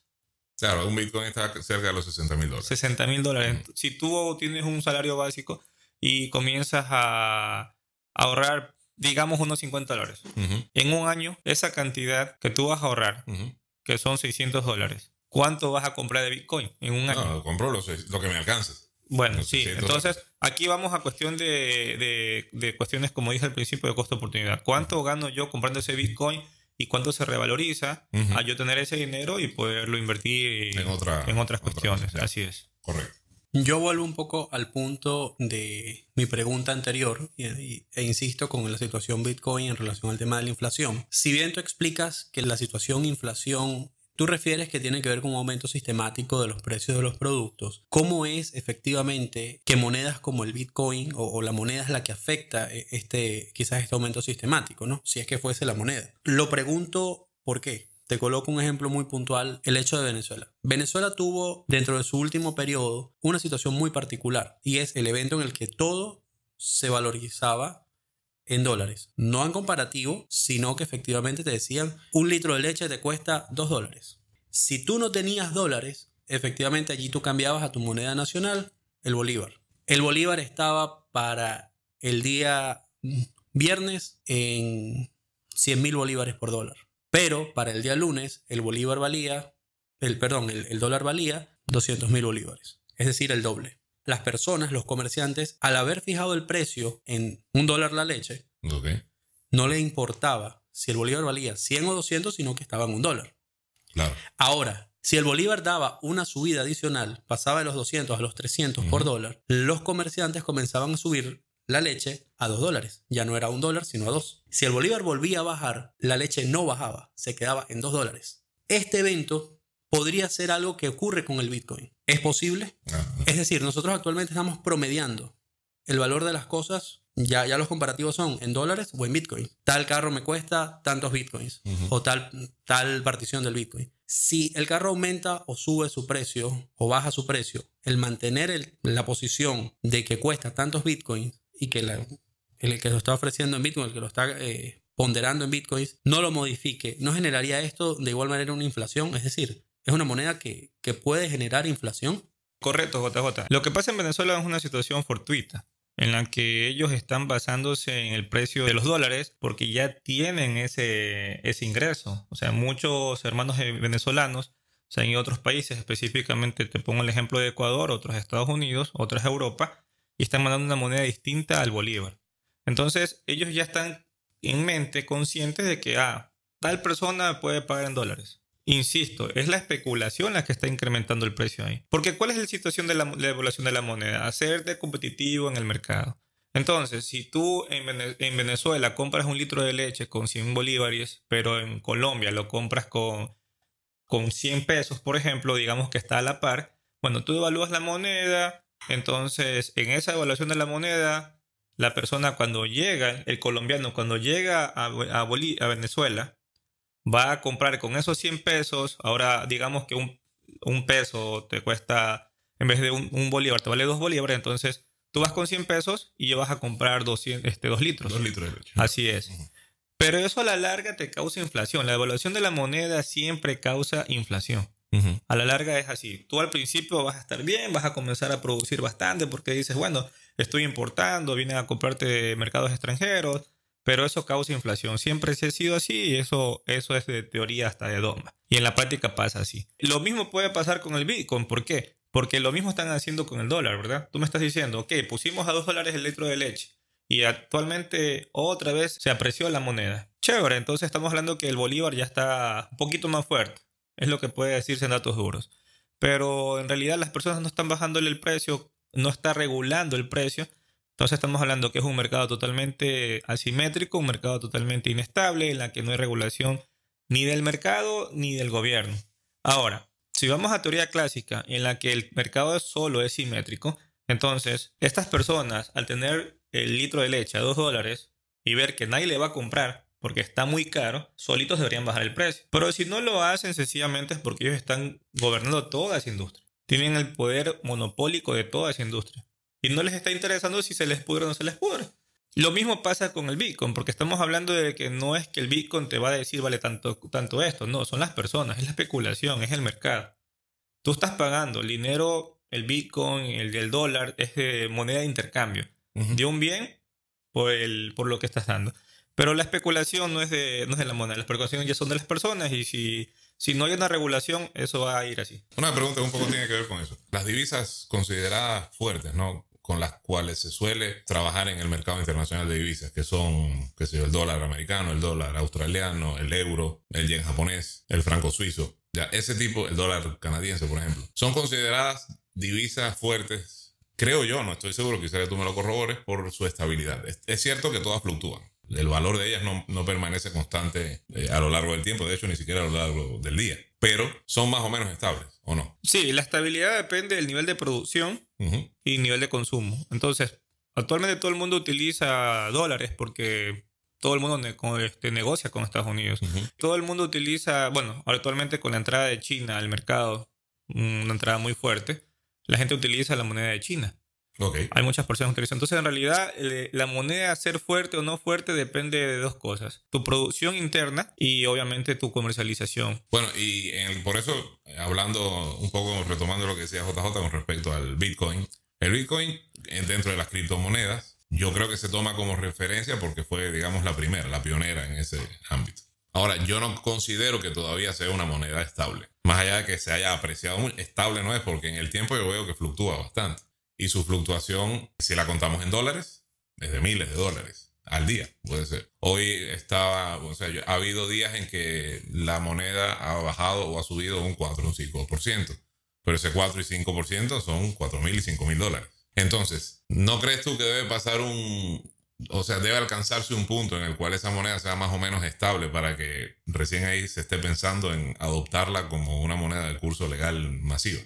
Claro, un Bitcoin está cerca de los 60 mil dólares. 60 mil dólares. Si tú tienes un salario básico y comienzas a ahorrar, digamos, unos 50 dólares, Ujú, en un año, esa cantidad que tú vas a ahorrar, que son 600 dólares, ¿cuánto vas a comprar de Bitcoin en un año? No, compro lo, lo que me alcance. Bueno, sí. 600 Entonces, aquí vamos a cuestión de, de- de cuestiones, como dije al principio, de costo-oportunidad. ¿Cuánto gano yo comprando ese Bitcoin y cuánto se revaloriza a yo tener ese dinero y poderlo invertir En otra- en otras otra cuestiones? Así es. Correcto. Yo vuelvo un poco al punto de mi pregunta anterior y- e insisto con la situación Bitcoin en relación al tema de la inflación. Si bien tú explicas que la situación inflación, tú refieres que tiene que ver con un aumento sistemático de los precios de los productos, ¿cómo es efectivamente que monedas como el Bitcoin o, la moneda es la que afecta eh, este, quizás este aumento sistemático, ¿no? Si es que fuese la moneda. Lo pregunto ¿por qué? Te coloco un ejemplo muy puntual, el hecho de Venezuela. Venezuela tuvo dentro de su último periodo una situación muy particular y es el evento en el que todo se valorizaba en dólares. No en comparativo, sino que efectivamente te decían un litro de leche te cuesta 2 dólares. Si tú no tenías dólares, efectivamente allí tú cambiabas a tu moneda nacional, el bolívar. El bolívar estaba para el día viernes en 100 mil bolívares por dólar. Pero para el día lunes el bolívar valía, el, perdón, el, el dólar valía 200 mil bolívares. Es decir, el doble. Las personas, los comerciantes, al haber fijado el precio en un dólar la leche, no le importaba si el bolívar valía 100 o 200, sino que estaba en un dólar. Claro. Ahora, si el bolívar daba una subida adicional, pasaba de los 200 a los 300 por dólar, los comerciantes comenzaban a subir la leche a 2 dólares. Ya no era un dólar, sino a 2. Si el bolívar volvía a bajar, la leche no bajaba, se quedaba en 2 dólares. Este evento podría ser algo que ocurre con el Bitcoin. ¿Es posible? Ah, Es decir, nosotros actualmente estamos promediando el valor de las cosas, ya, ya los comparativos son en dólares o en Bitcoin. Tal carro me cuesta tantos Bitcoins Ujú. o tal, tal partición del Bitcoin. Si el carro aumenta o sube su precio o baja su precio, el mantener el- la posición de que cuesta tantos Bitcoins y que la- el que lo está ofreciendo en Bitcoin, el que lo está eh, ponderando en Bitcoins, no lo modifique, ¿no generaría esto de igual manera una inflación? Es decir, es una moneda que, puede generar inflación. Correcto, JJ. Lo que pasa en Venezuela es una situación fortuita, en la que ellos están basándose en el precio de los dólares porque ya tienen ese, ese ingreso. O sea, muchos hermanos eh, venezolanos se han ido a otros países, específicamente te pongo el ejemplo de Ecuador, otros Estados Unidos, otros a Europa, y están mandando una moneda distinta al bolívar. Entonces, ellos ya están en mente conscientes de que, ah, tal persona puede pagar en dólares. Insisto, es la especulación la que está incrementando el precio ahí. Porque ¿cuál es la situación de la, la evaluación de la moneda? Hacerte competitivo en el mercado. Entonces, si tú en, Vene- en Venezuela compras un litro de leche con 100 bolívares, pero en Colombia lo compras con, con 100 pesos, por ejemplo, digamos que está a la par, bueno, tú evalúas la moneda, entonces en esa evaluación de la moneda, la persona cuando llega, el colombiano cuando llega a, a Venezuela, va a comprar con esos 100 pesos, ahora digamos que un, un peso te cuesta, en vez de un, un bolívar, te vale dos bolívares, entonces tú vas con 100 pesos y ya vas a comprar 200, este, dos litros. Dos litros de leche. Así es. Pero eso a la larga te causa inflación. La devaluación de la moneda siempre causa inflación. A la larga es así. Tú al principio vas a estar bien, vas a comenzar a producir bastante porque dices, bueno, estoy importando, vienen a comprarte de mercados extranjeros, pero eso causa inflación. Siempre se ha sido así y eso, eso es de teoría hasta de dogma. Y en la práctica pasa así. Lo mismo puede pasar con el Bitcoin. ¿Por qué? Porque lo mismo están haciendo con el dólar, ¿verdad? Tú me estás diciendo, ok, pusimos a dos dólares el litro de leche y actualmente otra vez se apreció la moneda. Chévere, entonces estamos hablando que el bolívar ya está un poquito más fuerte. Es lo que puede decirse en datos duros. Pero en realidad las personas no están bajándole el precio, no está regulando el precio. Entonces estamos hablando que es un mercado totalmente asimétrico, un mercado totalmente inestable, en la que no hay regulación ni del mercado ni del gobierno. Ahora, Si vamos a teoría clásica, en la que el mercado solo es simétrico, entonces estas personas, al tener el litro de leche a 2 dólares y ver que nadie le va a comprar porque está muy caro, solitos deberían bajar el precio. Pero si no lo hacen, sencillamente es porque ellos están gobernando toda esa industria. Tienen el poder monopólico de toda esa industria. Y no les está interesando si se les pudre o no se les pudre. Lo mismo pasa con el Bitcoin, porque estamos hablando de que no es que el Bitcoin te va a decir vale tanto, tanto esto, no, son las personas, es la especulación, es el mercado. Tú estás pagando el dinero, el Bitcoin, el del dólar, es de moneda de intercambio, de un bien por, el, por lo que estás dando. Pero la especulación no es, de, no es de la moneda, la especulación ya son de las personas y si, si no hay una regulación, eso va a ir así. Una pregunta que un poco tiene que ver con eso. Las divisas consideradas fuertes, ¿no? con las cuales se suele trabajar en el mercado internacional de divisas, que son, qué sé yo, el dólar americano, el dólar australiano, el euro, el yen japonés, el franco suizo. Ya, ese tipo, el dólar canadiense, por ejemplo, son consideradas divisas fuertes. Creo yo, no estoy seguro, quizás tú me lo corrobores, por su estabilidad. Es, cierto que todas fluctúan. El valor de ellas no, no permanece constante eh, a lo largo del tiempo, de hecho, ni siquiera a lo largo del día. Pero son más o menos estables, ¿o no? Sí, la estabilidad depende del nivel de producción y nivel de consumo. Entonces, actualmente todo el mundo utiliza dólares porque todo el mundo este, negocia con Estados Unidos. Todo el mundo utiliza, bueno, actualmente con la entrada de China al mercado, una entrada muy fuerte, la gente utiliza la moneda de China. Hay muchas personas que utilizan. Entonces, en realidad, la moneda ser fuerte o no fuerte depende de dos cosas. Tu producción interna y obviamente tu comercialización. Bueno, y por eso, hablando un poco, retomando lo que decía JJ con respecto al Bitcoin. El Bitcoin, dentro de las criptomonedas, yo creo que se toma como referencia porque fue, digamos, la primera, la pionera en ese ámbito. Ahora, yo no considero que todavía sea una moneda estable. Más allá de que se haya apreciado muy estable no es porque en el tiempo yo veo que fluctúa bastante y su fluctuación, si la contamos en dólares, es de miles de dólares al día, puede ser. Hoy estaba, o sea, ha habido días en que la moneda ha bajado o ha subido un 4 o un 5%, pero ese 4 y 5% son 4 mil y 5 mil dólares. Entonces, ¿no crees tú que debe pasar un, o sea, debe alcanzarse un punto en el cual esa moneda sea más o menos estable para que recién ahí se esté pensando en adoptarla como una moneda de curso legal masiva?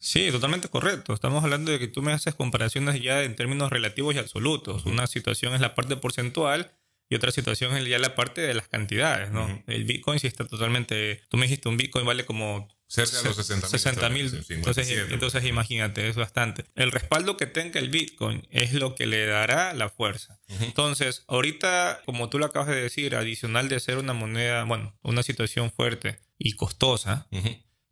Sí, totalmente correcto. Estamos hablando de que tú me haces comparaciones ya en términos relativos y absolutos. Una situación es la parte porcentual y otra situación es ya la parte de las cantidades, ¿no? El Bitcoin sí está totalmente... Tú me dijiste, un Bitcoin vale como... Cerca de los 60 mil. Entonces, entonces imagínate, es bastante. El respaldo que tenga el Bitcoin es lo que le dará la fuerza. Entonces, ahorita, como tú lo acabas de decir, adicional de ser una moneda, bueno, una situación fuerte y costosa,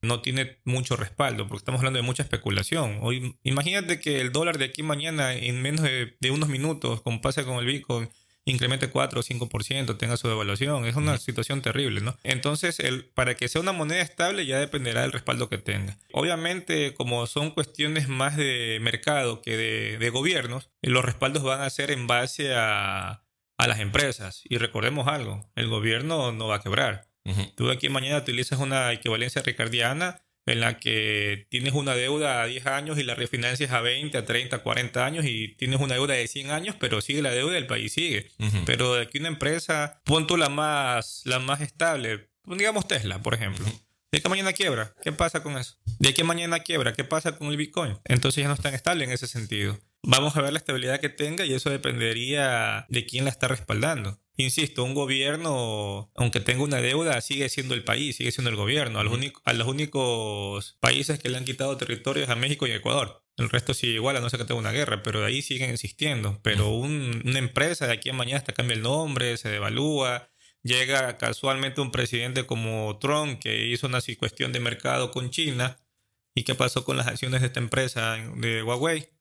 no tiene mucho respaldo, porque estamos hablando de mucha especulación. Hoy, imagínate que el dólar de aquí mañana, en menos de, unos minutos, como pasa con el Bitcoin, incremente 4 o 5%, tenga su devaluación. Es una situación terrible, ¿no? Entonces, el, para que sea una moneda estable ya dependerá del respaldo que tenga. Obviamente, como son cuestiones más de mercado que de, de gobiernos, los respaldos van a ser en base a, a las empresas. Y recordemos algo, el gobierno no va a quebrar. Tú aquí mañana utilizas una equivalencia ricardiana en la que tienes una deuda a 10 años y la refinancias a 20, a 30, a 40 años y tienes una deuda de 100 años, pero sigue la deuda, el país sigue. Pero de aquí una empresa, pon tú la más, la más estable, digamos Tesla, por ejemplo. De que mañana quiebra, ¿qué pasa con eso? De que mañana quiebra, ¿qué pasa con el Bitcoin? Entonces ya no es tan estable en ese sentido. Vamos a ver la estabilidad que tenga y eso dependería de quién la está respaldando. Insisto, un gobierno, aunque tenga una deuda, sigue siendo el país, sigue siendo el gobierno. A los, a los únicos países que le han quitado territorios a México y Ecuador. El resto sigue igual, a no ser que tenga una guerra, pero de ahí siguen insistiendo. Pero una empresa de aquí a mañana hasta cambia el nombre, se devalúa. Llega casualmente un presidente como Trump que hizo una cuestión de mercado con China. ¿Y qué pasó con las acciones de esta empresa de Huawei?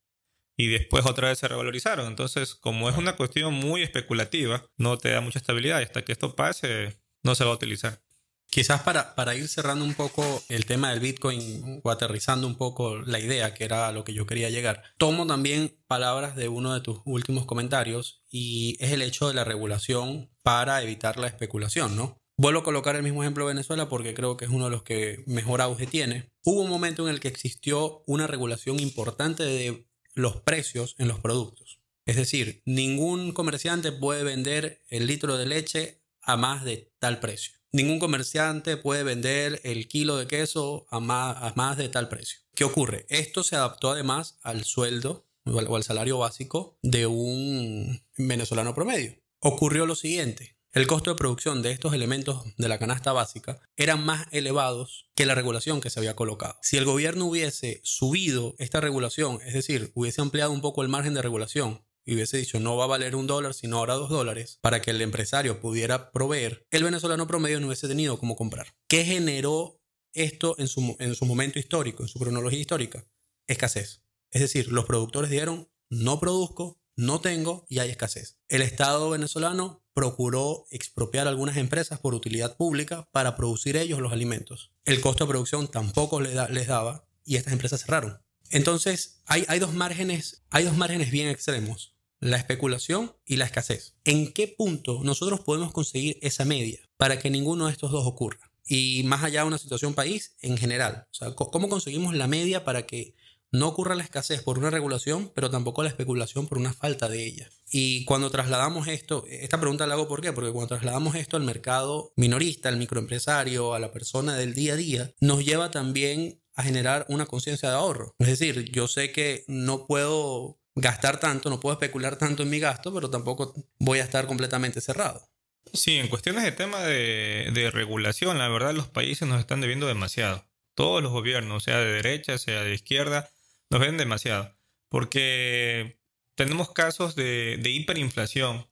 Y después otra vez se revalorizaron. Entonces, como es una cuestión muy especulativa, no te da mucha estabilidad y hasta que esto pase, no se va a utilizar. Quizás para, para ir cerrando un poco el tema del Bitcoin o aterrizando un poco la idea, que era a lo que yo quería llegar, tomo también palabras de uno de tus últimos comentarios y es el hecho de la regulación para evitar la especulación, ¿no? Vuelvo a colocar el mismo ejemplo de Venezuela porque creo que es uno de los que mejor auge tiene. Hubo un momento en el que existió una regulación importante de los precios en los productos. Es decir, ningún comerciante puede vender el litro de leche a más de tal precio. Ningún comerciante puede vender el kilo de queso a más, a más de tal precio. ¿Qué ocurre? Esto se adaptó además al sueldo o al salario básico de un venezolano promedio. Ocurrió lo siguiente. El costo de producción de estos elementos de la canasta básica eran más elevados que la regulación que se había colocado. Si el gobierno hubiese subido esta regulación, es decir, hubiese ampliado un poco el margen de regulación y hubiese dicho no va a valer un dólar, sino ahora dos dólares, para que el empresario pudiera proveer, el venezolano promedio no hubiese tenido cómo comprar. ¿Qué generó esto en su, en su momento histórico, en su cronología histórica? Escasez. Es decir, los productores dijeron no produzco, no tengo y hay escasez. El Estado venezolano procuró expropiar algunas empresas por utilidad pública para producir ellos los alimentos. El costo de producción tampoco les, daba y estas empresas cerraron. Entonces, hay, dos márgenes, hay dos márgenes bien extremos la especulación y la escasez. ¿En qué punto nosotros podemos conseguir esa media para que ninguno de estos dos ocurra? Y más allá de una situación país en general. ¿cómo conseguimos la media para que no ocurra la escasez por una regulación, pero tampoco la especulación por una falta de ella? Y cuando trasladamos esto, esta pregunta la hago por qué, porque cuando trasladamos esto al mercado minorista, al microempresario, a la persona del día a día, nos lleva también a generar una conciencia de ahorro. Es decir, yo sé que no puedo gastar tanto, no puedo especular tanto en mi gasto, pero tampoco voy a estar completamente cerrado. Sí, en cuestiones de tema de, regulación, la verdad los países nos están debiendo demasiado. Todos los gobiernos, sea de derecha, sea de izquierda, nos ven demasiado. Porque tenemos casos de, de hiperinflación.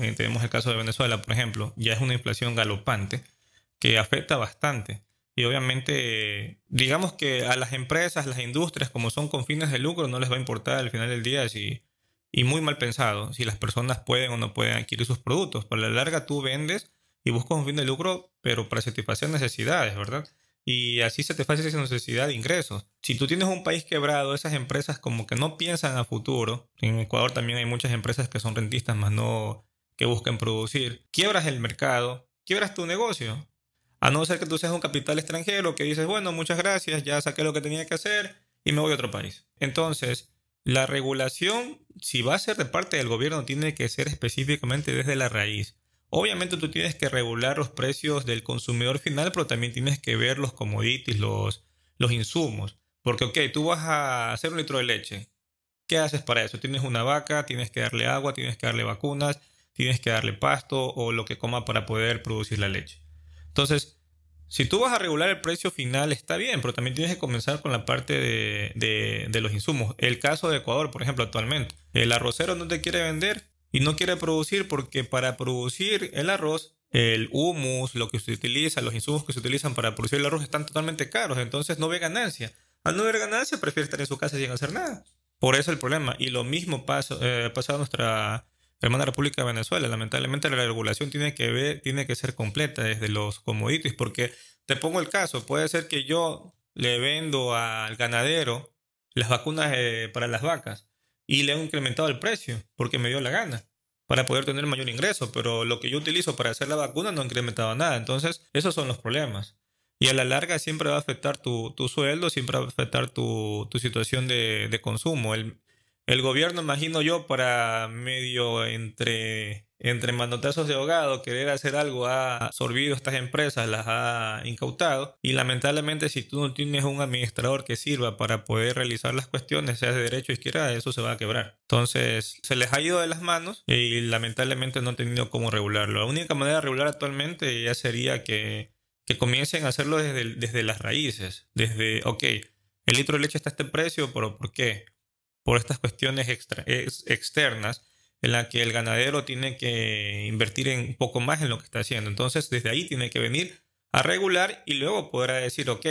Eh, tenemos el caso de Venezuela, por ejemplo. Ya es una inflación galopante que afecta bastante. Y obviamente, digamos que a las empresas, las industrias, como son con fines de lucro, no les va a importar al final del día si, y muy mal pensado, si las personas pueden o no pueden adquirir sus productos. Por la larga tú vendes y buscas un fin de lucro, pero para satisfacer necesidades, ¿verdad? Y así satisface esa necesidad de ingresos. Si tú tienes un país quebrado, esas empresas como que no piensan a futuro. En Ecuador también hay muchas empresas que son rentistas, más no que buscan producir. Quiebras el mercado, quiebras tu negocio. A no ser que tú seas un capital extranjero que dices, bueno, muchas gracias, ya saqué lo que tenía que hacer y me voy a otro país. Entonces, la regulación, si va a ser de parte del gobierno, tiene que ser específicamente desde la raíz. Obviamente tú tienes que regular los precios del consumidor final, pero también tienes que ver los commodities, los, los insumos. Porque, ok, tú vas a hacer un litro de leche. ¿Qué haces para eso? Tienes una vaca, tienes que darle agua, tienes que darle vacunas, tienes que darle pasto o lo que coma para poder producir la leche. Entonces, si tú vas a regular el precio final, está bien, pero también tienes que comenzar con la parte de, los insumos. El caso de Ecuador, por ejemplo, actualmente. El arrocero no te quiere vender y no quiere producir porque para producir el arroz, el humus, lo que se utiliza, los insumos que se utilizan para producir el arroz están totalmente caros, entonces no ve ganancia. Al no ver ganancia, prefiere estar en su casa sin hacer nada. Por eso el problema. Y lo mismo pasa, eh, pasa a nuestra hermana República de Venezuela. Lamentablemente la regulación tiene que ver, tiene que ser completa desde los commodities, porque te pongo el caso, puede ser que yo le vendo al ganadero las vacunas eh, para las vacas y le he incrementado el precio porque me dio la gana para poder tener mayor ingreso, pero lo que yo utilizo para hacer la vacuna no ha incrementado nada. Entonces, esos son los problemas. Y a la larga siempre va a afectar tu, sueldo, siempre va a afectar tu, situación de, de consumo. El, el gobierno, imagino yo, para medio entre, entre manotazos de ahogado, querer hacer algo, ha absorbido estas empresas, las ha incautado. Y lamentablemente, si tú no tienes un administrador que sirva para poder realizar las cuestiones, sea de derecho o izquierda, eso se va a quebrar. Entonces, se les ha ido de las manos y lamentablemente no han tenido cómo regularlo. La única manera de regular actualmente ya sería que, que comiencen a hacerlo desde, desde las raíces. Desde, ok, el litro de leche está a este precio, pero ¿por qué? Por estas cuestiones externas en la que el ganadero tiene que invertir en un poco más en lo que está haciendo. Entonces, desde ahí tiene que venir a regular y luego podrá decir, ok,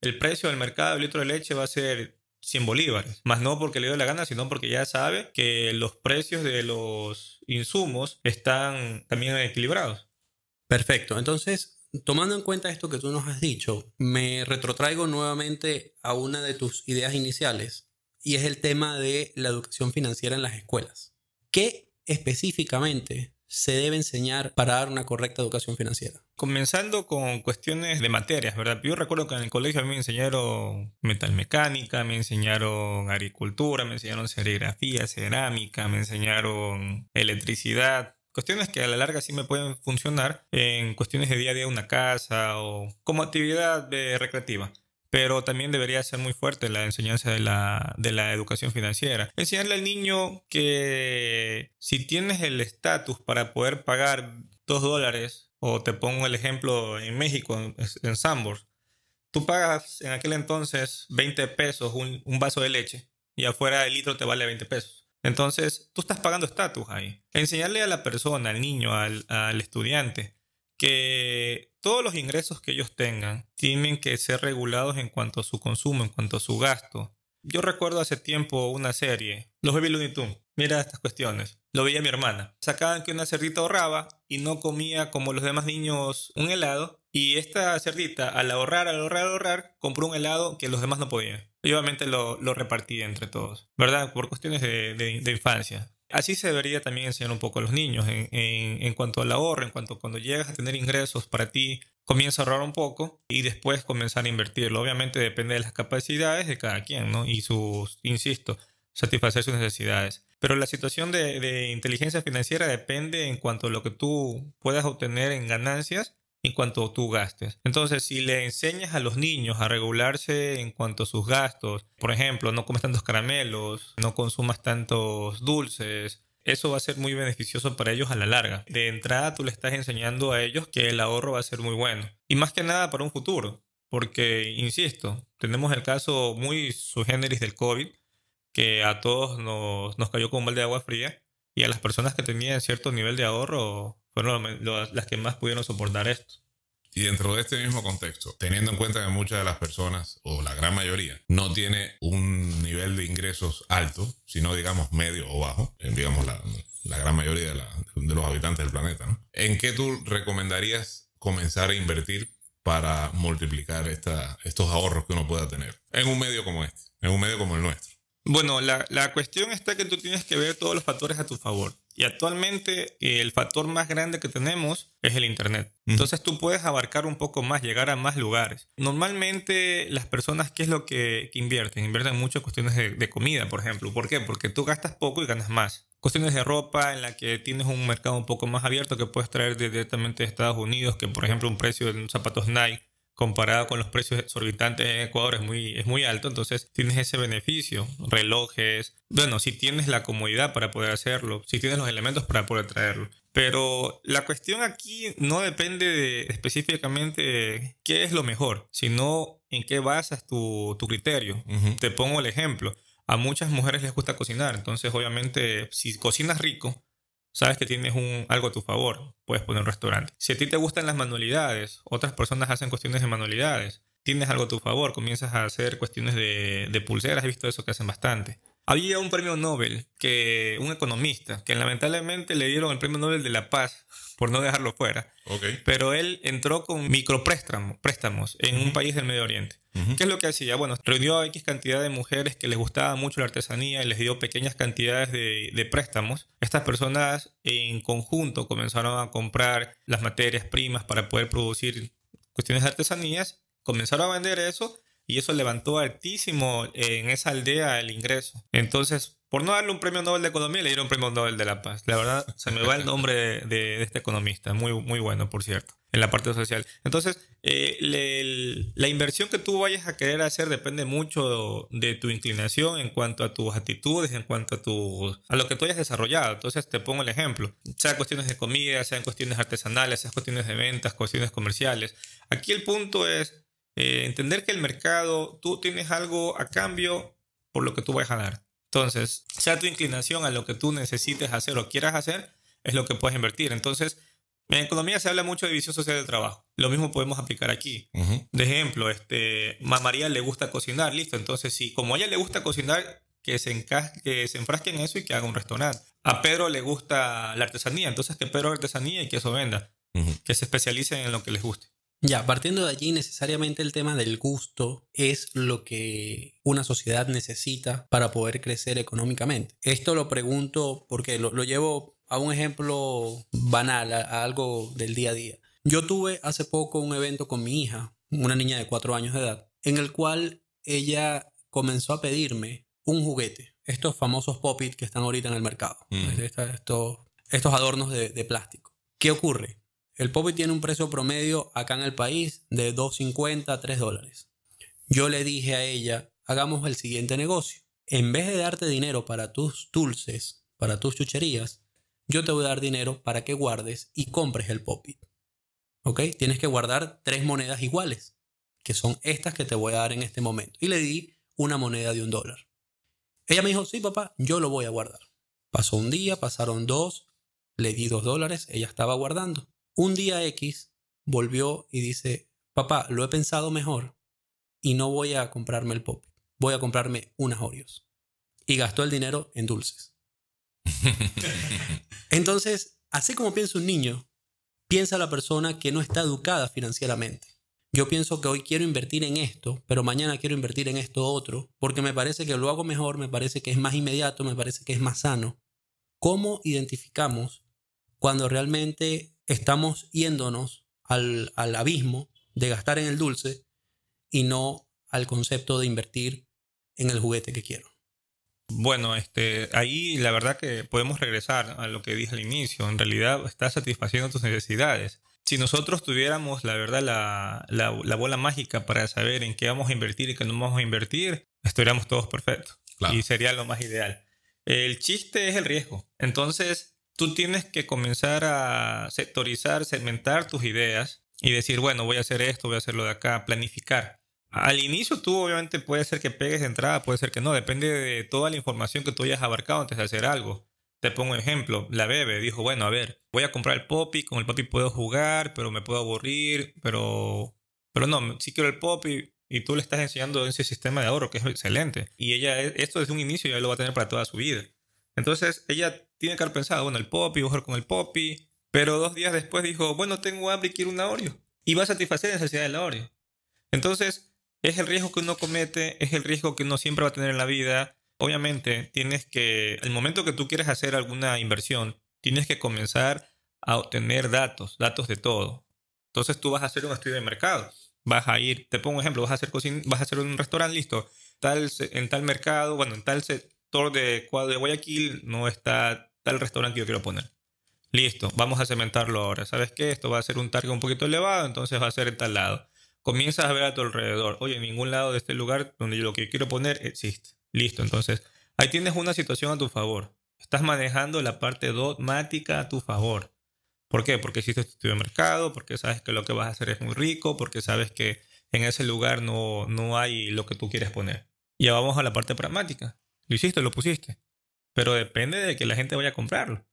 el precio del mercado del litro de leche va a ser 100 bolívares, más no porque le dio la gana, sino porque ya sabe que los precios de los insumos están también equilibrados. Perfecto, entonces, tomando en cuenta esto que tú nos has dicho, me retrotraigo nuevamente a una de tus ideas iniciales y es el tema de la educación financiera en las escuelas. ¿Qué específicamente se debe enseñar para dar una correcta educación financiera? Comenzando con cuestiones de materias, ¿verdad? Yo recuerdo que en el colegio a mí me enseñaron metalmecánica, me enseñaron agricultura, me enseñaron serigrafía, cerámica, me enseñaron electricidad, Cuestiones que a la larga sí me pueden funcionar en cuestiones de día a día una casa o como actividad de recreativa pero también debería ser muy fuerte la enseñanza de la, de la educación financiera. Enseñarle al niño que si tienes el estatus para poder pagar dos dólares, o te pongo el ejemplo en México, en, Sambors, tú pagas en aquel entonces 20 pesos un, un vaso de leche y afuera el litro te vale 20 pesos. Entonces, tú estás pagando estatus ahí. Enseñarle a la persona, al niño, al, al estudiante, que todos los ingresos que ellos tengan tienen que ser regulados en cuanto a su consumo, en cuanto a su gasto. Yo recuerdo hace tiempo una serie, Los Baby Looney Tunes. Mira estas cuestiones. Lo veía mi hermana. Sacaban que una cerdita ahorraba y no comía como los demás niños un helado. Y esta cerdita, al ahorrar, al ahorrar, al ahorrar, compró un helado que los demás no podían. Y obviamente lo, repartía entre todos, ¿verdad? Por cuestiones de, de infancia. Así se debería también enseñar un poco a los niños en, en, cuanto al ahorro, en cuanto cuando llegas a tener ingresos para ti, comienza a ahorrar un poco y después comenzar a invertirlo. Obviamente depende de las capacidades de cada quien, ¿no? Y sus, insisto, satisfacer sus necesidades. Pero la situación de, de inteligencia financiera depende en cuanto a lo que tú puedas obtener en ganancias en cuanto tú gastes. Entonces, si le enseñas a los niños a regularse en cuanto a sus gastos, por ejemplo, no comes tantos caramelos, no consumas tantos dulces, eso va a ser muy beneficioso para ellos a la larga. De entrada, tú le estás enseñando a ellos que el ahorro va a ser muy bueno. Y más que nada para un futuro. Porque, insisto, tenemos el caso muy subgéneris del COVID, que a todos nos, nos cayó con un balde de agua fría. Y a las personas que tenían cierto nivel de ahorro fueron las que más pudieron soportar esto. Y dentro de este mismo contexto, teniendo en cuenta que muchas de las personas, o la gran mayoría, no tiene un nivel de ingresos alto, sino digamos medio o bajo, digamos la, la gran mayoría de, de, los habitantes del planeta, ¿no? ¿En qué tú recomendarías comenzar a invertir para multiplicar esta, estos ahorros que uno pueda tener en un medio como este, en un medio como el nuestro? Bueno, la, la cuestión está que tú tienes que ver todos los factores a tu favor. Y actualmente el factor más grande que tenemos es el Internet. Entonces tú puedes abarcar un poco más, llegar a más lugares. Normalmente las personas, ¿qué es lo que, invierten? Invierten mucho en cuestiones de, comida, por ejemplo. ¿Por qué? Porque tú gastas poco y ganas más. Cuestiones de ropa en la que tienes un mercado un poco más abierto que puedes traer directamente de Estados Unidos, que por ejemplo un precio de zapatos Nike comparado con los precios exorbitantes en Ecuador es muy, es muy alto, entonces tienes ese beneficio, relojes, bueno, si tienes la comodidad para poder hacerlo, si tienes los elementos para poder traerlo. Pero la cuestión aquí no depende de específicamente de qué es lo mejor, sino en qué basas tu, tu criterio. Te pongo el ejemplo. A muchas mujeres les gusta cocinar, entonces obviamente si cocinas rico, sabes que tienes algo a tu favor, puedes poner un restaurante. Si a ti te gustan las manualidades, otras personas hacen cuestiones de manualidades, tienes algo a tu favor, comienzas a hacer cuestiones de, de pulseras, he visto eso que hacen bastante. Había un premio Nobel, que un economista, que lamentablemente le dieron el premio Nobel de la Paz por no dejarlo fuera. Pero él entró con micropréstamos en un país del Medio Oriente. ¿Qué es lo que hacía? Bueno, reunió a X cantidad de mujeres que les gustaba mucho la artesanía y les dio pequeñas cantidades de, de préstamos. Estas personas en conjunto comenzaron a comprar las materias primas para poder producir cuestiones de artesanías, comenzaron a vender eso y eso levantó altísimo en esa aldea el ingreso. Entonces, por no darle un premio Nobel de Economía, le dieron un premio Nobel de la Paz. La verdad, se me va el nombre de, este economista, muy, muy bueno, por cierto, en la parte social. Entonces, eh, la inversión que tú vayas a querer hacer depende mucho de tu inclinación en cuanto a tus actitudes, en cuanto a, tu, a lo que tú hayas desarrollado. Entonces, te pongo el ejemplo, sea cuestiones de comida, sean cuestiones artesanales, sean cuestiones de ventas, cuestiones comerciales. Aquí el punto es eh, entender que el mercado, tú tienes algo a cambio por lo que tú vas a ganar. Entonces, sea tu inclinación a lo que tú necesites hacer o quieras hacer, es lo que puedes invertir. Entonces, en economía se habla mucho de visión social del trabajo. Lo mismo podemos aplicar aquí. De ejemplo, este, a María le gusta cocinar, listo. Entonces, si como a ella le gusta cocinar, que se, que se enfrasque en eso y que haga un restaurante. A Pedro le gusta la artesanía, entonces que Pedro artesanía y que eso venda. Que se especialice en lo que les guste. Ya, partiendo de allí, necesariamente el tema del gusto es lo que una sociedad necesita para poder crecer económicamente. Esto lo pregunto porque lo, llevo a un ejemplo banal, a, algo del día a día. Yo tuve hace poco un evento con mi hija, una niña de cuatro años de edad, en el cual ella comenzó a pedirme un juguete, estos famosos pop que están ahorita en el mercado. Mm. Estos estos adornos de, de plástico. ¿Qué ocurre? El Poppy tiene un precio promedio acá en el país de 2.50 a 3 dólares. Yo le dije a ella, hagamos el siguiente negocio. En vez de darte dinero para tus dulces, para tus chucherías, yo te voy a dar dinero para que guardes y compres el Poppy. ¿Ok? Tienes que guardar tres monedas iguales, que son estas que te voy a dar en este momento. Y le di una moneda de un dólar. Ella me dijo, sí, papá, yo lo voy a guardar. Pasó un día, pasaron dos, le di dos dólares, ella estaba guardando. Un día X volvió y dice, papá, lo he pensado mejor y no voy a comprarme el pop, voy a comprarme unas Oreos. Y gastó el dinero en dulces. <laughs> Entonces, así como piensa un niño, piensa la persona que no está educada financieramente. Yo pienso que hoy quiero invertir en esto, pero mañana quiero invertir en esto otro, porque me parece que lo hago mejor, me parece que es más inmediato, me parece que es más sano. ¿Cómo identificamos cuando realmente estamos yéndonos al, al abismo de gastar en el dulce y no al concepto de invertir en el juguete que quiero? Bueno, este, ahí la verdad que podemos regresar a lo que dije al inicio. En realidad estás satisfaciendo tus necesidades si nosotros tuviéramos, la verdad, la, la, bola mágica para saber en qué vamos a invertir y qué no vamos a invertir, estaríamos todos perfectos. Y sería lo más ideal. El chiste es el riesgo. Entonces, tú tienes que comenzar a sectorizar, segmentar tus ideas y decir, bueno, voy a hacer esto, voy a hacerlo de acá, planificar. Al inicio tú obviamente puede ser que pegues de entrada, puede ser que no, depende de toda la información que tú hayas abarcado antes de hacer algo. Te pongo un ejemplo, la bebé dijo, bueno, a ver, voy a comprar el Poppy, con el Poppy puedo jugar, pero me puedo aburrir, pero, pero no, sí quiero el Poppy y tú le estás enseñando ese sistema de ahorro que es excelente. Y ella, esto desde un inicio ya lo va a tener para toda su vida. Entonces ella tiene que haber pensado, bueno, el Poppy, voy jugar con el Poppy, pero dos días después dijo, bueno, tengo hambre y quiero un Oreo. Y va a satisfacer la necesidad del Oreo. Entonces, es el riesgo que uno comete, es el riesgo que uno siempre va a tener en la vida obviamente tienes que, el momento que tú quieres hacer alguna inversión, tienes que comenzar a obtener datos, datos de todo. Entonces tú vas a hacer un estudio de mercado. Vas a ir, te pongo un ejemplo, vas a hacer, vas a hacer un restaurante, listo. Tal, en tal mercado, bueno, en tal sector de, de Guayaquil no está tal restaurante que yo quiero poner. Listo, vamos a cementarlo ahora. ¿Sabes qué? Esto va a ser un target un poquito elevado, entonces va a ser en tal lado. Comienzas a ver a tu alrededor. Oye, en ningún lado de este lugar donde yo lo que quiero poner existe. Listo, entonces ahí tienes una situación a tu favor. Estás manejando la parte dogmática a tu favor. ¿Por qué? Porque hiciste tu estudio de mercado, porque sabes que lo que vas a hacer es muy rico, porque sabes que en ese lugar no, no hay lo que tú quieres poner. Ya vamos a la parte pragmática. Lo hiciste, lo pusiste. Pero depende de que la gente vaya a comprarlo.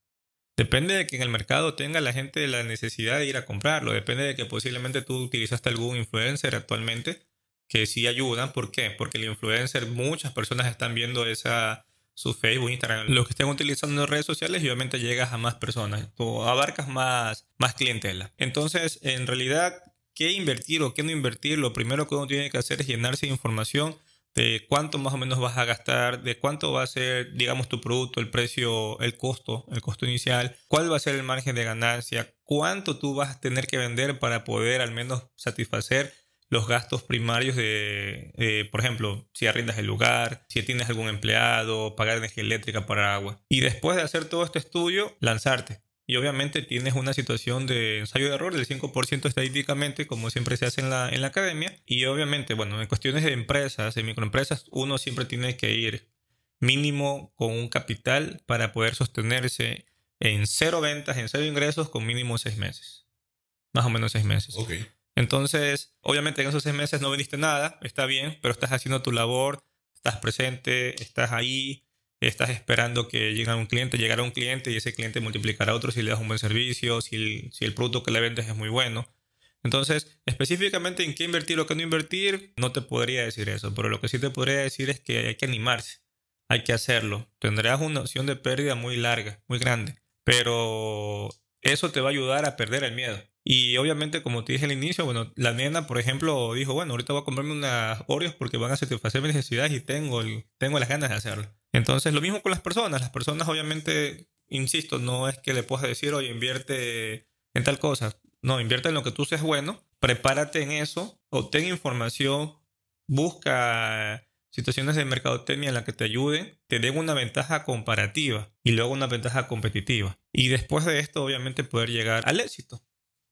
Depende de que en el mercado tenga la gente la necesidad de ir a comprarlo. Depende de que posiblemente tú utilizaste algún influencer actualmente que sí ayudan. ¿Por qué? Porque el influencer, muchas personas están viendo esa su Facebook, Instagram, lo que estén utilizando redes sociales obviamente llegas a más personas, tú abarcas más, más clientela. Entonces, en realidad, ¿qué invertir o qué no invertir? Lo primero que uno tiene que hacer es llenarse de información de cuánto más o menos vas a gastar, de cuánto va a ser, digamos, tu producto, el precio, el costo, el costo inicial, cuál va a ser el margen de ganancia, cuánto tú vas a tener que vender para poder al menos satisfacer los gastos primarios de, por ejemplo, si arrendas el lugar, si tienes algún empleado, pagar energía eléctrica para agua. Y después de hacer todo este estudio, lanzarte. Y obviamente tienes una situación de ensayo de error del 5% estadísticamente, como siempre se hace en la, en la academia. Y obviamente, bueno, en cuestiones de empresas, en microempresas, uno siempre tiene que ir mínimo con un capital para poder sostenerse en cero ventas, en cero ingresos, con mínimo seis meses. Más o menos seis meses. Ok. Entonces, obviamente en esos seis meses no vendiste nada, está bien, pero estás haciendo tu labor, estás presente, estás ahí, estás esperando que llegue un cliente, llegará un cliente y ese cliente multiplicará a otro si le das un buen servicio, si el, si el producto que le vendes es muy bueno. Entonces, específicamente en qué invertir o qué no invertir, no te podría decir eso, pero lo que sí te podría decir es que hay que animarse, hay que hacerlo. Tendrás una opción de pérdida muy larga, muy grande, pero eso te va a ayudar a perder el miedo. Y obviamente, como te dije al inicio, bueno, la nena, por ejemplo, dijo, bueno, ahorita voy a comprarme unas Oreos porque van a satisfacer mis necesidades y tengo, tengo las ganas de hacerlo. Entonces, lo mismo con las personas. Las personas, obviamente, insisto, no es que le puedas decir, oye, invierte en tal cosa. No, invierte en lo que tú seas bueno, prepárate en eso, obtén información, busca situaciones de mercadotecnia en la que te ayuden, te den una ventaja comparativa y luego una ventaja competitiva. Y después de esto, obviamente, poder llegar al éxito.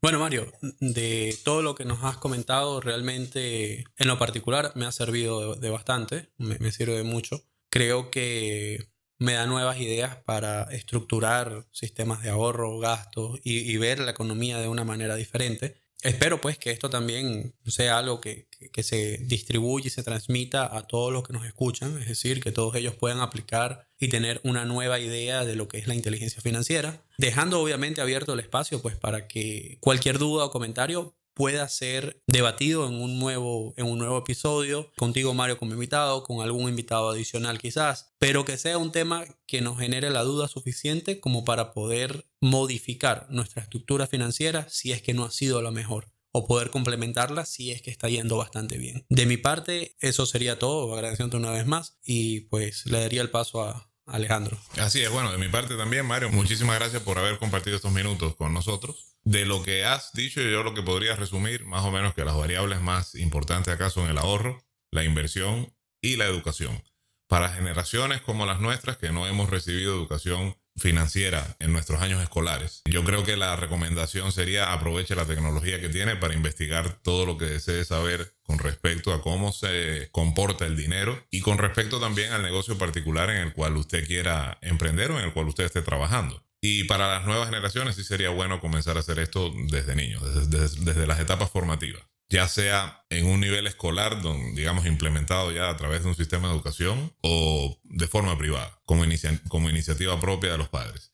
Bueno, Mario, de todo lo que nos has comentado, realmente en lo particular me ha servido de, bastante, me, sirve de mucho. Creo que me da nuevas ideas para estructurar sistemas de ahorro, gastos y ver la economía de una manera diferente. Espero pues que esto también sea algo que, se distribuya y se transmita a todos los que nos escuchan, es decir, que todos ellos puedan aplicar y tener una nueva idea de lo que es la inteligencia financiera, dejando obviamente abierto el espacio pues para que cualquier duda o comentario pueda ser debatido en un nuevo, en un nuevo episodio, contigo Mario como invitado, con algún invitado adicional quizás, pero que sea un tema que nos genere la duda suficiente como para poder modificar nuestra estructura financiera si es que no ha sido la mejor o poder complementarla si es que está yendo bastante bien. De mi parte, eso sería todo, agradeciéndote una vez más y pues le daría el paso a, Alejandro. Así es, bueno, de mi parte también, Mario, muchísimas gracias por haber compartido estos minutos con nosotros. De lo que has dicho, yo lo que podría resumir, más o menos que las variables más importantes acá son el ahorro, la inversión y la educación. Para generaciones como las nuestras que no hemos recibido educación financiera en nuestros años escolares. Yo creo que la recomendación sería aproveche la tecnología que tiene para investigar todo lo que desee saber con respecto a cómo se comporta el dinero y con respecto también al negocio particular en el cual usted quiera emprender o en el cual usted esté trabajando. Y para las nuevas generaciones sí sería bueno comenzar a hacer esto desde niños, desde, desde las etapas formativas ya sea en un nivel escolar, digamos, implementado ya a través de un sistema de educación o de forma privada, como, como iniciativa propia de los padres.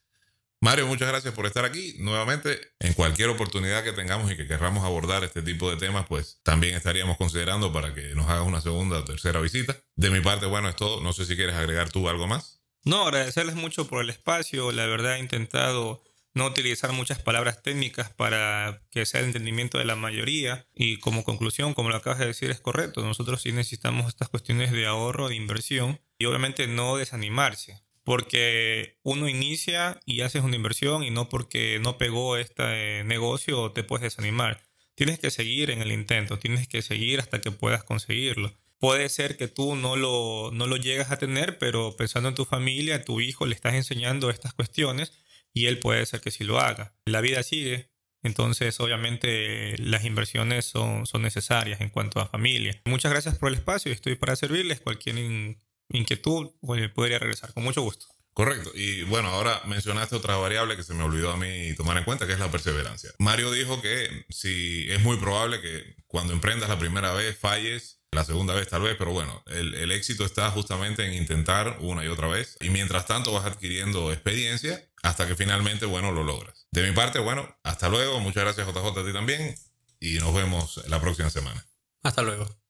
Mario, muchas gracias por estar aquí. Nuevamente, en cualquier oportunidad que tengamos y que querramos abordar este tipo de temas, pues también estaríamos considerando para que nos hagas una segunda o tercera visita. De mi parte, bueno, es todo. No sé si quieres agregar tú algo más. No, agradecerles mucho por el espacio. La verdad, he intentado no utilizar muchas palabras técnicas para que sea el entendimiento de la mayoría. Y como conclusión, como lo acabas de decir, es correcto. Nosotros sí necesitamos estas cuestiones de ahorro, de inversión y obviamente no desanimarse. Porque uno inicia y haces una inversión y no porque no pegó este negocio te puedes desanimar. Tienes que seguir en el intento, tienes que seguir hasta que puedas conseguirlo. Puede ser que tú no lo, no lo llegas a tener, pero pensando en tu familia, a tu hijo le estás enseñando estas cuestiones y él puede ser que sí lo haga. La vida sigue, entonces obviamente las inversiones son, son necesarias en cuanto a familia. Muchas gracias por el espacio estoy para servirles. Cualquier inquietud pues, podría regresar con mucho gusto. Correcto. Y bueno, ahora mencionaste otra variable que se me olvidó a mí tomar en cuenta, que es la perseverancia. Mario dijo que si es muy probable que cuando emprendas la primera vez falles, la segunda vez tal vez, pero bueno, el, el éxito está justamente en intentar una y otra vez. Y mientras tanto vas adquiriendo experiencia hasta que finalmente, bueno, lo logras. De mi parte, bueno, hasta luego. Muchas gracias JJ a ti también y nos vemos la próxima semana. Hasta luego.